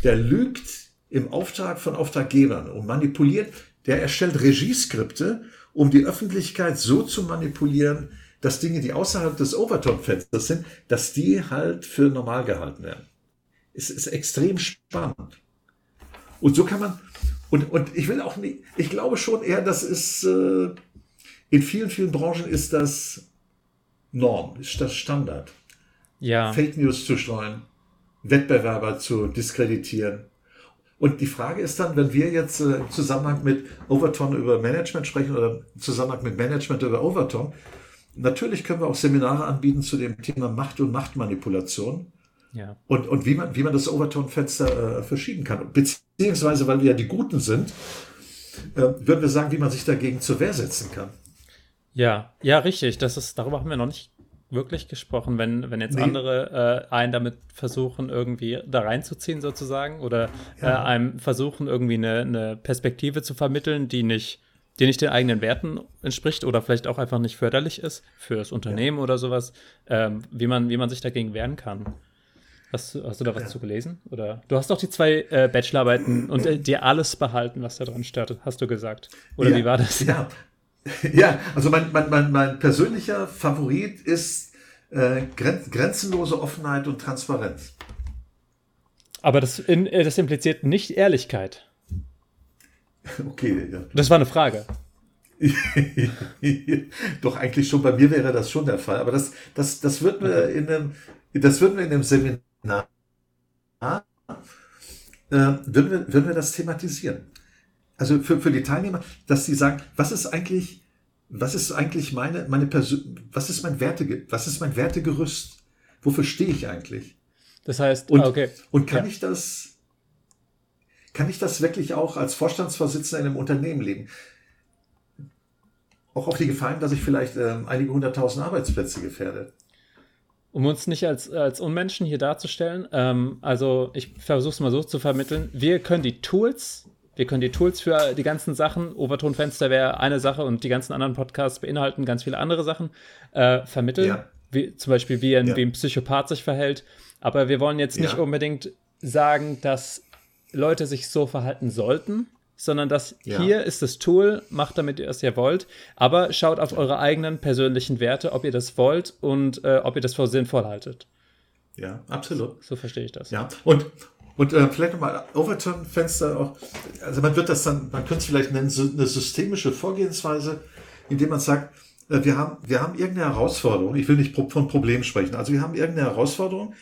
der lügt im Auftrag von Auftraggebern und manipuliert, der erstellt Regieskripte, um die Öffentlichkeit so zu manipulieren, dass Dinge, die außerhalb des Overton-Fensters sind, dass die halt für normal gehalten werden. Es ist extrem spannend. Und so kann man, und, und ich will auch nicht, ich glaube schon eher, das ist, äh, in vielen, vielen Branchen ist das Norm, ist das Standard. Ja. Fake News zu streuen. Wettbewerber zu diskreditieren. Und die Frage ist dann, wenn wir jetzt äh, im Zusammenhang mit Overton über Management sprechen oder im Zusammenhang mit Management über Overton, natürlich können wir auch Seminare anbieten zu dem Thema Macht und Machtmanipulation. Ja. Und, und wie man, wie man das Overton-Fenster äh, verschieben kann. Beziehungsweise, weil wir ja die Guten sind, äh, würden wir sagen, wie man sich dagegen zur Wehr setzen kann. Ja, ja, richtig. Das ist, darüber haben wir noch nicht wirklich gesprochen, wenn, wenn jetzt nee. andere äh, einen damit versuchen, irgendwie da reinzuziehen sozusagen oder ja. äh, einem versuchen, irgendwie eine, eine Perspektive zu vermitteln, die nicht, die nicht den eigenen Werten entspricht oder vielleicht auch einfach nicht förderlich ist für das Unternehmen ja. oder sowas, ähm, wie, man, wie man sich dagegen wehren kann. Hast du, hast du da was ja. zu gelesen? Oder du hast doch die zwei äh, Bachelorarbeiten und äh, dir alles behalten, was da drin steht, hast du gesagt. Oder wie war das? Ja, [laughs] Ja, also mein, mein, mein, mein persönlicher Favorit ist äh, grenzenlose Offenheit und Transparenz. Aber das, in, äh, das impliziert nicht Ehrlichkeit. [laughs] Okay, ja. Das war eine Frage. [laughs] Doch eigentlich schon, bei mir wäre das schon der Fall. Aber das, das, das, würden, wir okay. in einem, das würden wir in einem Seminar, äh, würden, wir, würden wir das thematisieren also für, für die Teilnehmer, dass sie sagen, was ist eigentlich, was ist eigentlich meine, meine Persön was ist mein Werte, was ist mein Wertegerüst? Wofür stehe ich eigentlich? Das heißt, und, ah, okay. Und kann ja. ich das, kann ich das wirklich auch als Vorstandsvorsitzender in einem Unternehmen leben? Auch auf die Gefahren, dass ich vielleicht ähm, einige hunderttausend Arbeitsplätze gefährde. Um uns nicht als, als Unmenschen hier darzustellen, ähm, also ich versuche es mal so zu vermitteln, wir können die Tools, wir können die Tools für die ganzen Sachen, Overtonfenster wäre eine Sache und die ganzen anderen Podcasts beinhalten ganz viele andere Sachen, äh, vermitteln. Ja. Wie, zum Beispiel, wie ein, ja. wie ein Psychopath sich verhält. Aber wir wollen jetzt nicht ja. unbedingt sagen, dass Leute sich so verhalten sollten, sondern dass hier ist das Tool, macht damit ihr es ja wollt, aber schaut auf eure eigenen persönlichen Werte, ob ihr das wollt und äh, ob ihr das für sinnvoll haltet. Ja, absolut. So, so verstehe ich das. Ja, und, und äh, vielleicht nochmal Overton-Fenster auch, also man wird das dann, man könnte es vielleicht nennen, so eine systemische Vorgehensweise, indem man sagt, äh, wir haben, wir haben irgendeine Herausforderung, ich will nicht von Problemen sprechen, also wir haben irgendeine Herausforderung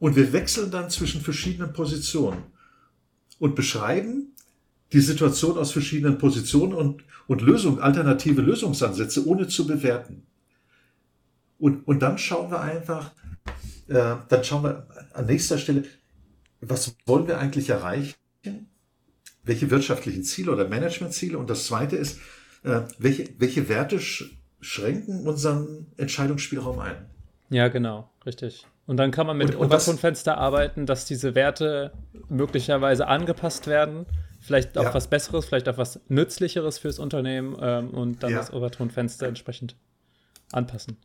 und wir wechseln dann zwischen verschiedenen Positionen und beschreiben die Situation aus verschiedenen Positionen und, und Lösungen, alternative Lösungsansätze, ohne zu bewerten. Und, und dann schauen wir einfach, äh, dann schauen wir an nächster Stelle, was wollen wir eigentlich erreichen? Welche wirtschaftlichen Ziele oder Managementziele? Und das zweite ist, äh, welche, welche Werte sch schränken unseren Entscheidungsspielraum ein? Ja, genau, richtig. Und dann kann man mit Overton-Fenster arbeiten, dass diese Werte möglicherweise angepasst werden. Vielleicht auf ja. was Besseres, vielleicht auf was Nützlicheres fürs Unternehmen ähm, und dann ja. das Overton-Fenster entsprechend anpassen.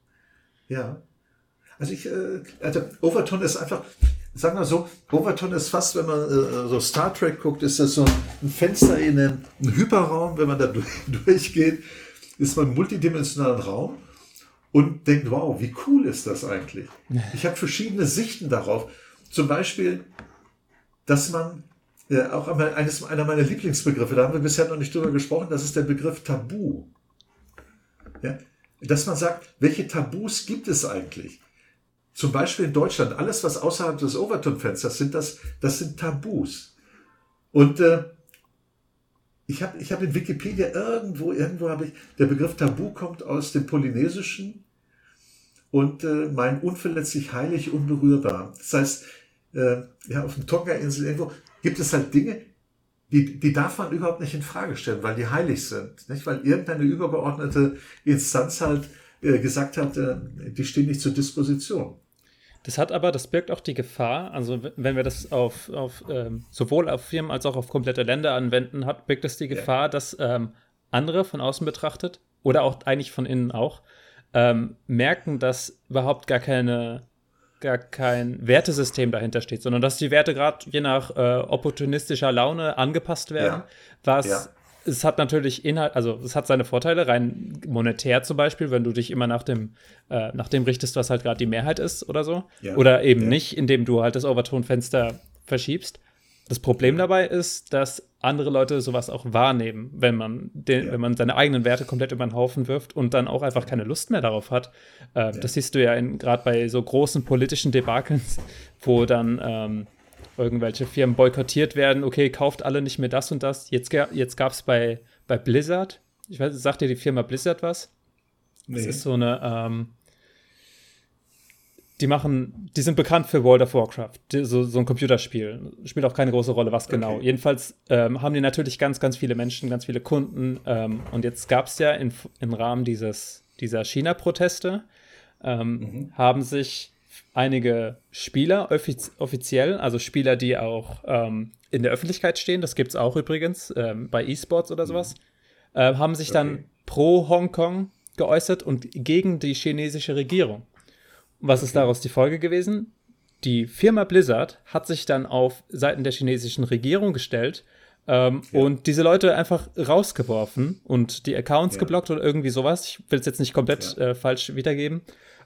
Ja. Also ich, äh, also Overton ist einfach, sagen wir so, Overton ist fast, wenn man äh, so Star Trek guckt, ist das so ein Fenster in einem, Hyperraum, wenn man da [laughs] durch, durchgeht, ist man im multidimensionalen Raum und denkt, wow, wie cool ist das eigentlich? Ich habe verschiedene Sichten darauf. Zum Beispiel, dass man äh, auch eines, einer meiner Lieblingsbegriffe, da haben wir bisher noch nicht drüber gesprochen, das ist der Begriff Tabu. Ja? Dass man sagt, welche Tabus gibt es eigentlich? Zum Beispiel in Deutschland, alles, was außerhalb des Overton-Fensters sind, das, das sind Tabus. Und äh, ich habe ich hab in Wikipedia irgendwo, irgendwo habe ich, der Begriff Tabu kommt aus dem Polynesischen und äh, mein unverletzlich heilig unberührbar. Das heißt, äh, ja, auf den Tonga-Inseln irgendwo gibt es halt Dinge, die, die darf man überhaupt nicht in Frage stellen, weil die heilig sind. Nicht? Weil irgendeine übergeordnete Instanz halt äh, gesagt hat, äh, die stehen nicht zur Disposition. Das hat aber, das birgt auch die Gefahr, also wenn wir das auf, auf ähm, sowohl auf Firmen als auch auf komplette Länder anwenden, hat, birgt das die Gefahr, ja. dass ähm, andere von außen betrachtet oder auch eigentlich von innen auch ähm, merken, dass überhaupt gar keine gar kein Wertesystem dahinter steht, sondern dass die Werte gerade je nach äh, opportunistischer Laune angepasst werden, ja. was ja es hat natürlich Inhalt, also es hat seine Vorteile, rein monetär zum Beispiel, wenn du dich immer nach dem, äh, nach dem richtest, was halt gerade die Mehrheit ist oder so. Ja. Oder eben ja. nicht, indem du halt das Overtonfenster verschiebst. Das Problem dabei ist, dass andere Leute sowas auch wahrnehmen, wenn man, den, ja. wenn man seine eigenen Werte komplett über den Haufen wirft und dann auch einfach keine Lust mehr darauf hat. Äh, das siehst du ja gerade bei so großen politischen Debakeln, wo dann ähm, irgendwelche Firmen boykottiert werden, okay, kauft alle nicht mehr das und das. Jetzt, jetzt gab es bei, bei Blizzard, ich weiß, sagt dir die Firma Blizzard was? Nee. Das ist so eine, ähm, die machen, die sind bekannt für World of Warcraft, die, so, so ein Computerspiel. Spielt auch keine große Rolle, was genau. Okay. Jedenfalls ähm, haben die natürlich ganz, ganz viele Menschen, ganz viele Kunden. Ähm, und jetzt gab es ja in, im Rahmen dieses, dieser China-Proteste, ähm, mhm. haben sich einige Spieler offiz offiziell, also Spieler, die auch ähm, in der Öffentlichkeit stehen, das gibt es auch übrigens ähm, bei E-Sports oder sowas, äh, haben sich okay. dann pro Hongkong geäußert und gegen die chinesische Regierung. Was okay. ist daraus die Folge gewesen? Die Firma Blizzard hat sich dann auf Seiten der chinesischen Regierung gestellt ähm, ja. und diese Leute einfach rausgeworfen und die Accounts ja. geblockt oder irgendwie sowas. Ich will es jetzt nicht komplett ja. äh, falsch wiedergeben.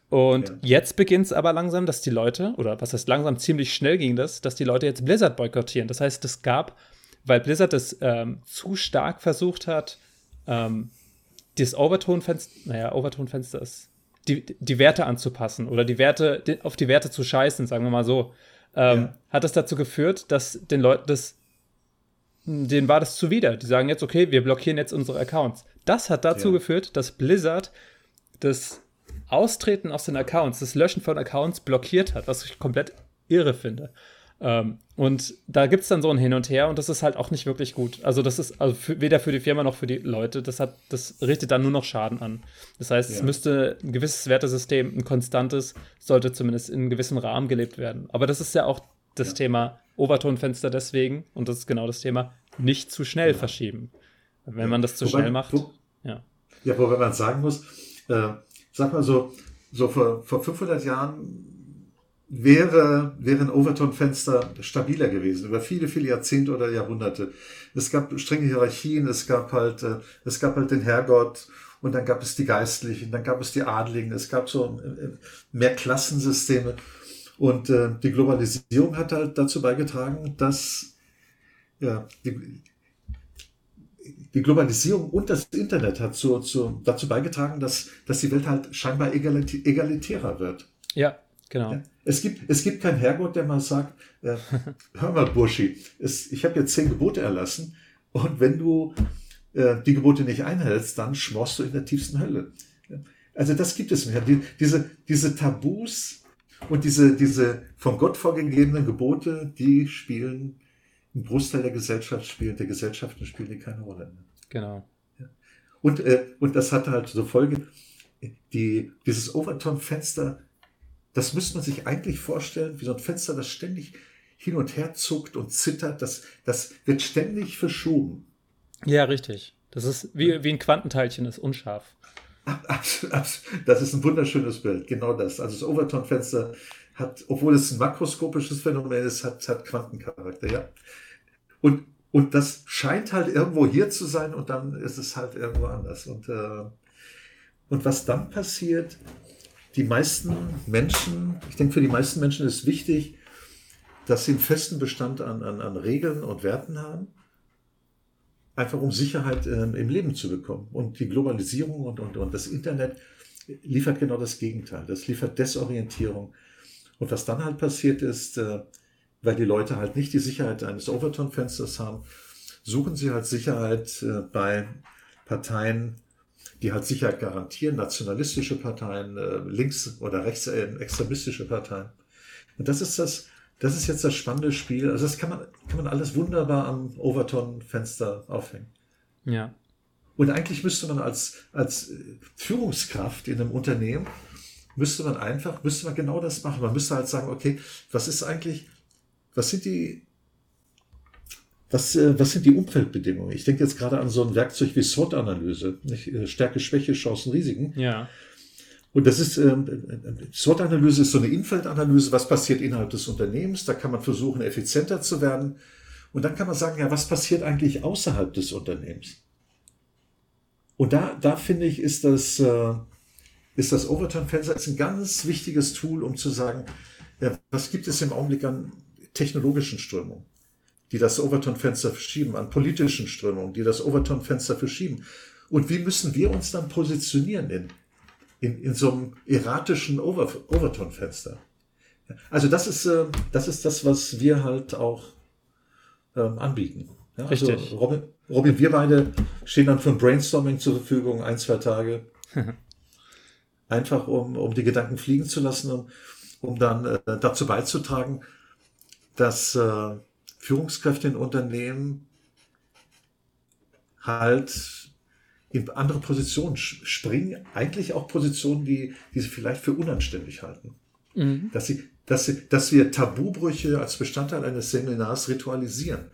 Und ja. jetzt beginnt es aber langsam, dass die Leute, oder was heißt langsam, ziemlich schnell ging das, dass die Leute jetzt Blizzard boykottieren. Das heißt, es gab, weil Blizzard es ähm, zu stark versucht hat, ähm, das Overton-Fenster, naja, Overton-Fenster ist, die, die Werte anzupassen oder die Werte, die, auf die Werte zu scheißen, sagen wir mal so, ähm, ja. hat das dazu geführt, dass den Leuten das, denen war das zuwider. Die sagen jetzt, okay, wir blockieren jetzt unsere Accounts. Das hat dazu ja. geführt, dass Blizzard das Austreten aus den Accounts, das Löschen von Accounts blockiert hat, was ich komplett irre finde. Ähm, und da gibt es dann so ein Hin und Her und das ist halt auch nicht wirklich gut. Also das ist also für, weder für die Firma noch für die Leute. Das, hat, das richtet dann nur noch Schaden an. Das heißt, ja. es müsste ein gewisses Wertesystem, ein konstantes, sollte zumindest in einem gewissen Rahmen gelebt werden. Aber das ist ja auch das ja. Thema Overtonfenster deswegen, und das ist genau das Thema, nicht zu schnell ja. verschieben. Wenn man das zu wobei, schnell macht. Wo, ja. ja, wobei man sagen muss, äh, sag mal so, so vor, vor 500 Jahren wäre, wäre ein Overton-Fenster stabiler gewesen, über viele, viele Jahrzehnte oder Jahrhunderte. Es gab strenge Hierarchien, es gab halt, äh, es gab halt den Herrgott und dann gab es die Geistlichen, dann gab es die Adligen, es gab so äh, mehr Klassensysteme. Und äh, die Globalisierung hat halt dazu beigetragen, dass ja, die, die Globalisierung und das Internet hat zu, zu, dazu beigetragen, dass, dass die Welt halt scheinbar egalitärer wird. Ja, genau. Es, gibt, es gibt keinen Herrgott, der mal sagt, äh, [laughs] hör mal, Burschi, es, ich habe jetzt zehn Gebote erlassen und wenn du äh, die Gebote nicht einhältst, dann schmorst du in der tiefsten Hölle. Also das gibt es nicht. Die, diese, diese Tabus und diese, diese von Gott vorgegebenen Gebote, die spielen, ein Großteil der Gesellschaft spielen, der Gesellschaften spielen die keine Rolle mehr. Genau. Und, äh, und das hat halt so Folge, die, dieses Overton-Fenster, das müsste man sich eigentlich vorstellen, wie so ein Fenster, das ständig hin und her zuckt und zittert, das, das wird ständig verschoben. Ja, richtig. Das ist wie, wie ein Quantenteilchen, das ist unscharf. Das ist ein wunderschönes Bild, genau das. Also das Overton-Fenster hat, obwohl es ein makroskopisches Phänomen ist, hat, hat Quantencharakter, ja. Und, und das scheint halt irgendwo hier zu sein und dann ist es halt irgendwo anders. Und, äh, und was dann passiert, die meisten Menschen, ich denke, für die meisten Menschen ist wichtig, dass sie einen festen Bestand an, an, an Regeln und Werten haben einfach um Sicherheit ähm, im Leben zu bekommen. Und die Globalisierung und, und, und das Internet liefert genau das Gegenteil. Das liefert Desorientierung. Und was dann halt passiert ist, äh, weil die Leute halt nicht die Sicherheit eines Overton-Fensters haben, suchen sie halt Sicherheit äh, bei Parteien, die halt Sicherheit garantieren, nationalistische Parteien, äh, links- oder rechtsextremistische Parteien. Und das ist das, das ist jetzt das spannende Spiel. Also das kann man, kann man alles wunderbar am Overton-Fenster aufhängen. Ja. Und eigentlich müsste man als, als Führungskraft in einem Unternehmen, müsste man einfach, müsste man genau das machen. Man müsste halt sagen, okay, was ist eigentlich, was sind die, was, äh, was sind die Umfeldbedingungen? Ich denke jetzt gerade an so ein Werkzeug wie SWOT-Analyse, äh, Stärke, Schwäche, Chancen, Risiken. Ja. Und das ist, ähm, SWOT-Analyse ist so eine Infeldanalyse, was passiert innerhalb des Unternehmens. Da kann man versuchen, effizienter zu werden. Und dann kann man sagen, ja, was passiert eigentlich außerhalb des Unternehmens? Und da, da finde ich, ist das, äh, ist das Overturn-Fenster ein ganz wichtiges Tool, um zu sagen, ja, was gibt es im Augenblick an technologischen Strömungen, die das Overton-Fenster verschieben, an politischen Strömungen, die das Overton-Fenster verschieben. Und wie müssen wir uns dann positionieren in, in, in so einem erratischen Over, Overton-Fenster. Also das ist, äh, das ist das, was wir halt auch ähm, anbieten. Ja, also Richtig. Robin, Robin, wir beide stehen dann für ein Brainstorming zur Verfügung, ein, zwei Tage. [laughs] Einfach um, um die Gedanken fliegen zu lassen, um, um dann äh, dazu beizutragen, dass äh, Führungskräfte in Unternehmen halt in andere Positionen springen, eigentlich auch Positionen, die, die sie vielleicht für unanständig halten. Mhm. Dass, sie, dass, sie, dass wir Tabubrüche als Bestandteil eines Seminars ritualisieren.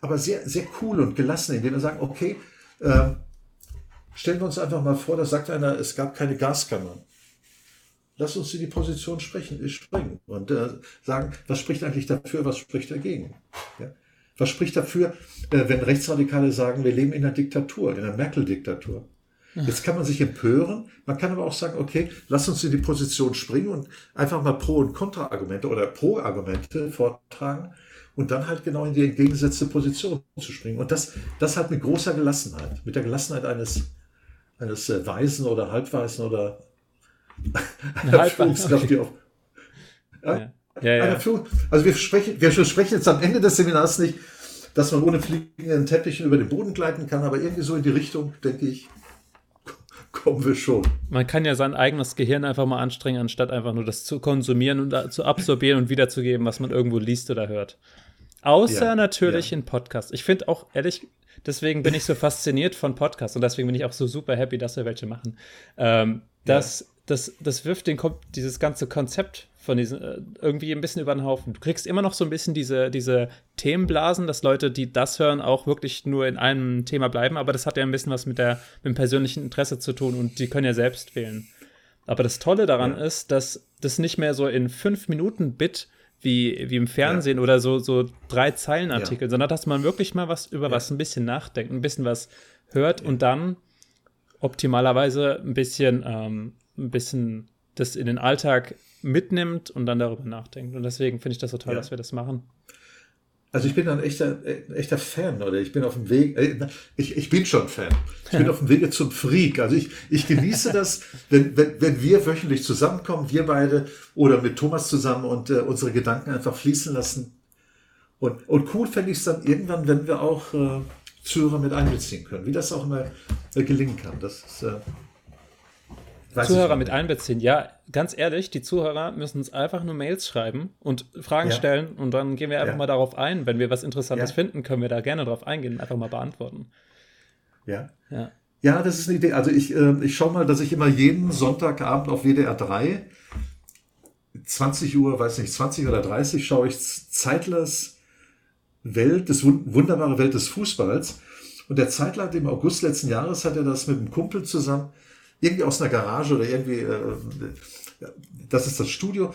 Aber sehr, sehr cool und gelassen, indem wir sagen, okay, äh, stellen wir uns einfach mal vor, da sagt einer, es gab keine Gaskammern. Lass uns in die Position sprechen, springen und äh, sagen, was spricht eigentlich dafür, was spricht dagegen. Ja? Was spricht dafür, äh, wenn Rechtsradikale sagen, wir leben in einer Diktatur, in einer Merkel-Diktatur? Jetzt kann man sich empören, man kann aber auch sagen, okay, lass uns in die Position springen und einfach mal Pro- und Kontra-Argumente oder Pro-Argumente vortragen und dann halt genau in die entgegengesetzte Position zu springen. Und das, das halt mit großer Gelassenheit, mit der Gelassenheit eines, eines äh, Weisen oder Halbweisen oder einer Führungskraft, die auf. Ja, ja, ja. Also wir sprechen, wir sprechen jetzt am Ende des Seminars nicht, dass man ohne fliegenden Teppichen über den Boden gleiten kann, aber irgendwie so in die Richtung, denke ich, [laughs] kommen wir schon. Man kann ja sein eigenes Gehirn einfach mal anstrengen, anstatt einfach nur das zu konsumieren und zu absorbieren und wiederzugeben, was man irgendwo liest oder hört. Außer ja, natürlich ja. in Podcasts. Ich finde auch ehrlich, deswegen bin ich so fasziniert von Podcasts und deswegen bin ich auch so super happy, dass wir welche machen. Ähm, das, ja. Das, das wirft den, dieses ganze Konzept von diesen äh, irgendwie ein bisschen über den Haufen. Du kriegst immer noch so ein bisschen diese, diese Themenblasen, dass Leute, die das hören, auch wirklich nur in einem Thema bleiben, aber das hat ja ein bisschen was mit, der, mit dem persönlichen Interesse zu tun und die können ja selbst wählen. Aber das Tolle daran ja. ist, dass das nicht mehr so in fünf Minuten Bit wie, wie im Fernsehen ja. oder so, so drei Zeilenartikel, ja. sondern dass man wirklich mal was über was ein bisschen nachdenkt, ein bisschen was hört und dann optimalerweise ein bisschen, ähm, ein bisschen das in den Alltag mitnimmt und dann darüber nachdenkt. Und deswegen finde ich das so toll, ja. dass wir das machen. Also ich bin ein echter, echter Fan, oder ich bin auf dem Weg, äh, ich, ich bin schon Fan. Ich bin [laughs] auf dem Wege zum Freak. Also ich, ich genieße das, wenn, wenn, wenn wir wöchentlich zusammenkommen, wir beide oder mit Thomas zusammen und äh, unsere Gedanken einfach fließen lassen. Und, und cool fände ich es dann irgendwann, wenn wir auch äh, Zuhörer mit einbeziehen können, wie das auch immer äh, gelingen kann. Das ist, Zuhörer mit einbeziehen. Ja, ganz ehrlich, die Zuhörer müssen uns einfach nur Mails schreiben und Fragen ja. stellen und dann gehen wir einfach ja. mal darauf ein. Wenn wir was Interessantes ja. finden, können wir da gerne drauf eingehen und einfach mal beantworten. Ja. Ja, ja das ist eine Idee. Also ich, äh, ich schaue mal, dass ich immer jeden Sonntagabend auf WDR 3 20 Uhr, weiß nicht, 20 oder 30 schaue ich Zeitlers Welt, das wunderbare Welt des Fußballs. Und der Zeitler hat im August letzten Jahres hat er das mit einem Kumpel zusammen irgendwie aus einer Garage oder irgendwie, äh, das ist das Studio.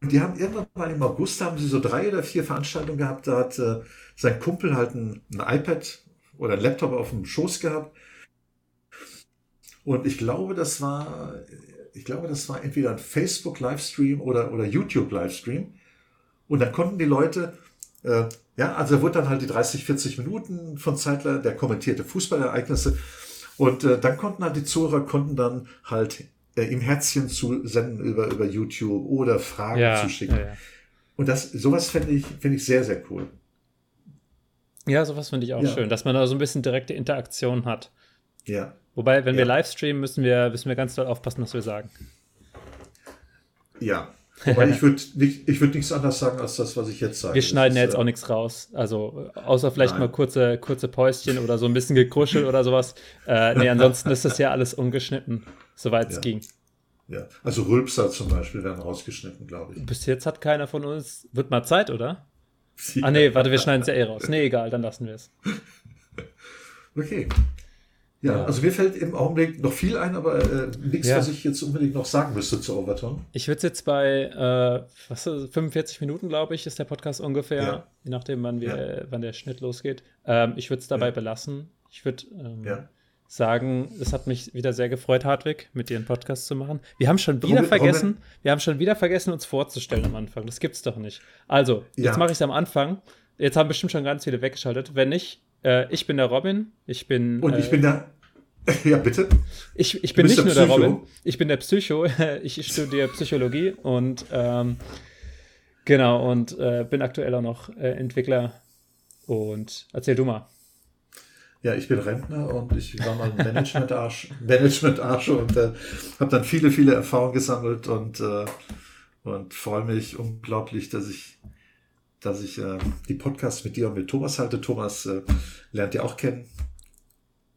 Und die haben irgendwann mal im August haben sie so drei oder vier Veranstaltungen gehabt. Da hat äh, sein Kumpel halt ein, ein iPad oder ein Laptop auf dem Schoß gehabt. Und ich glaube, das war, ich glaube, das war entweder ein Facebook Livestream oder, oder YouTube Livestream. Und dann konnten die Leute, äh, ja, also er wurde dann halt die 30, 40 Minuten von Zeitler, der kommentierte Fußballereignisse. Und äh, dann konnten halt die Zuhörer konnten dann halt äh, ihm Herzchen zu senden über, über YouTube oder Fragen ja, zu schicken. Ja, ja. Und das, sowas finde ich, finde ich sehr, sehr cool. Ja, sowas finde ich auch schön, dass man da so ein bisschen direkte Interaktion hat. Ja. Wobei, wenn wir live streamen, müssen wir, müssen wir ganz doll aufpassen, was wir sagen. Ja, aber ich [laughs] würde nicht, ich nichts anderes sagen als das, was ich jetzt sage. Wir schneiden ja jetzt äh, auch nichts raus. Also, außer vielleicht nein. mal kurze, kurze Päuschen oder so ein bisschen gekruschelt oder sowas. Äh, nee, ansonsten ist das ja alles ungeschnitten, soweit es ja. ging. Ja, also Rülpser zum Beispiel werden rausgeschnitten, glaube ich. Bis jetzt hat keiner von uns. Wird mal Zeit, oder? [laughs] Ja. Ah, nee, warte, wir schneiden es ja eh raus. Nee, egal, dann lassen wir es. [laughs] Okay. Ja, also mir fällt im Augenblick noch viel ein, aber äh, nichts, ja. was ich jetzt unbedingt noch sagen müsste zu Overton. Ich würde es jetzt bei äh, was, 45 Minuten, glaube ich, ist der Podcast ungefähr, ja. je nachdem, wann, wir, ja. wann der Schnitt losgeht. Ähm, ich würde es dabei belassen. Ich würde ähm, sagen, es hat mich wieder sehr gefreut, Hartwig, mit dir einen Podcast zu machen. Wir haben schon wieder Robin, vergessen, Robin. wir haben schon wieder vergessen, uns vorzustellen am Anfang. Das gibt's doch nicht. Also, jetzt mache ich es am Anfang. Jetzt haben bestimmt schon ganz viele weggeschaltet. Wenn nicht, äh, ich bin der Robin. Ich bin. Und ich bin der [laughs] Ja, bitte. Ich, ich bin nicht nur der Robin, ich bin der Psycho. [laughs] Ich studiere Psychologie und ähm, genau und äh, bin aktuell auch noch äh, Entwickler. Und erzähl du mal. Ja, ich bin Rentner und ich war mal Management-Arsch [laughs] Management -Arsch und äh, habe dann viele, viele Erfahrungen gesammelt und, äh, und freue mich unglaublich, dass ich, dass ich äh, die Podcasts mit dir und mit Thomas halte. Thomas äh, lernt ihr auch kennen.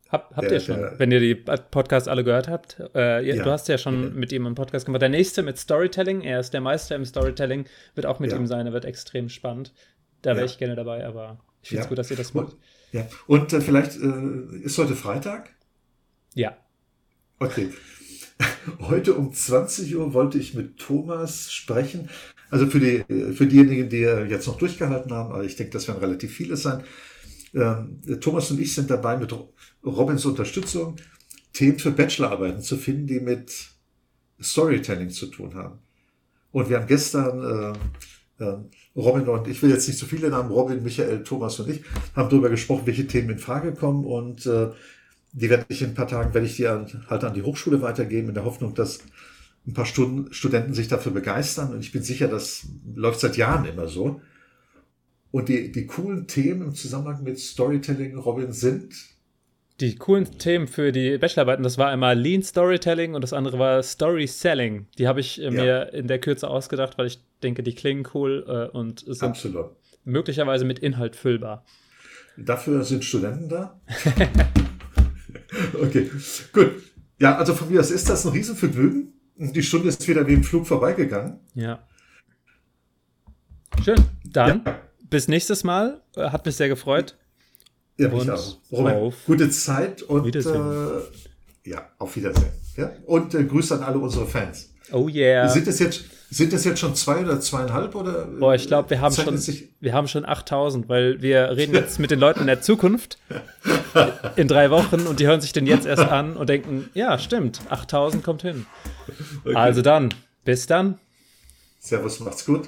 Hab, habt der, ihr schon, der, wenn ihr die Podcasts alle gehört habt. Äh, ihr, ja, du hast ja schon ja. mit ihm einen Podcast gemacht. Der nächste mit Storytelling, er ist der Meister im Storytelling, wird auch mit ja. ihm sein, er wird extrem spannend. Da wäre ich gerne dabei, aber ich finde es gut, dass ihr das macht. Ja, und äh, vielleicht äh, ist heute Freitag? Ja. Okay. [laughs] Heute um 20 Uhr wollte ich mit Thomas sprechen. Also für, die, für diejenigen, die jetzt noch durchgehalten haben, aber ich denke, das werden relativ viele sein. Ähm, Thomas und ich sind dabei, mit Robins Unterstützung Themen für Bachelorarbeiten zu finden, die mit Storytelling zu tun haben. Und wir haben gestern, äh, äh, Robin und ich will jetzt nicht zu viele Namen, Robin, Michael, Thomas und ich, haben darüber gesprochen, welche Themen in Frage kommen und äh, die werde ich in ein paar Tagen, werde ich die halt an die Hochschule weitergeben, in der Hoffnung, dass ein paar Stunden, Studenten sich dafür begeistern. Und ich bin sicher, das läuft seit Jahren immer so. Und die, die coolen Themen im Zusammenhang mit Storytelling, Robin, sind die coolen Themen für die Bachelorarbeiten, das war einmal Lean Storytelling und das andere war Story Selling. Die habe ich ja. mir in der Kürze ausgedacht, weil ich denke, die klingen cool äh, und sind Absolut. möglicherweise mit Inhalt füllbar. Dafür sind Studenten da. [laughs] okay, gut. Ja, also von mir aus ist das ein Riesenvergnügen. Die Stunde ist wieder wie im Flug vorbeigegangen. Ja. Schön. Dann ja. bis nächstes Mal. Äh, hat mich sehr gefreut. Ja, mich auch. Robert, gute Zeit und äh, ja, auf Wiedersehen. Ja? Und äh, Grüße an alle unsere Fans. Oh yeah. Sind das jetzt, sind das jetzt schon zwei oder zweieinhalb oder? Boah, ich glaube, wir haben schon, wir haben schon 8000, weil wir reden jetzt mit den Leuten in der Zukunft in drei Wochen und die hören sich den jetzt erst an und denken, ja, stimmt, 8000 kommt hin. Okay. Also dann, bis dann. Servus, macht's gut.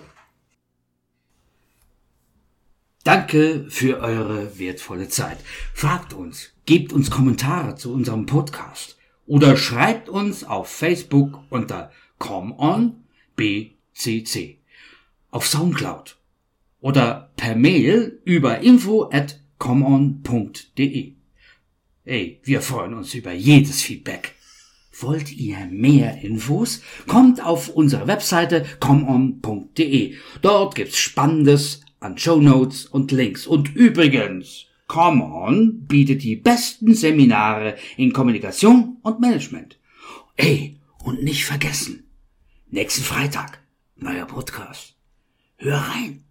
Danke für eure wertvolle Zeit. Fragt uns, gebt uns Kommentare zu unserem Podcast oder schreibt uns auf Facebook unter ComeOnBCC, auf Soundcloud oder per Mail über info at comeon.de. Ey, wir freuen uns über jedes Feedback. Wollt ihr mehr Infos? Kommt auf unsere Webseite comeon.de. Dort gibt's Spannendes an Show Notes und Links. Und übrigens, Come On bietet die besten Seminare in Kommunikation und Management. Ey, und nicht vergessen, Nächsten Freitag, neuer Podcast. Hör rein.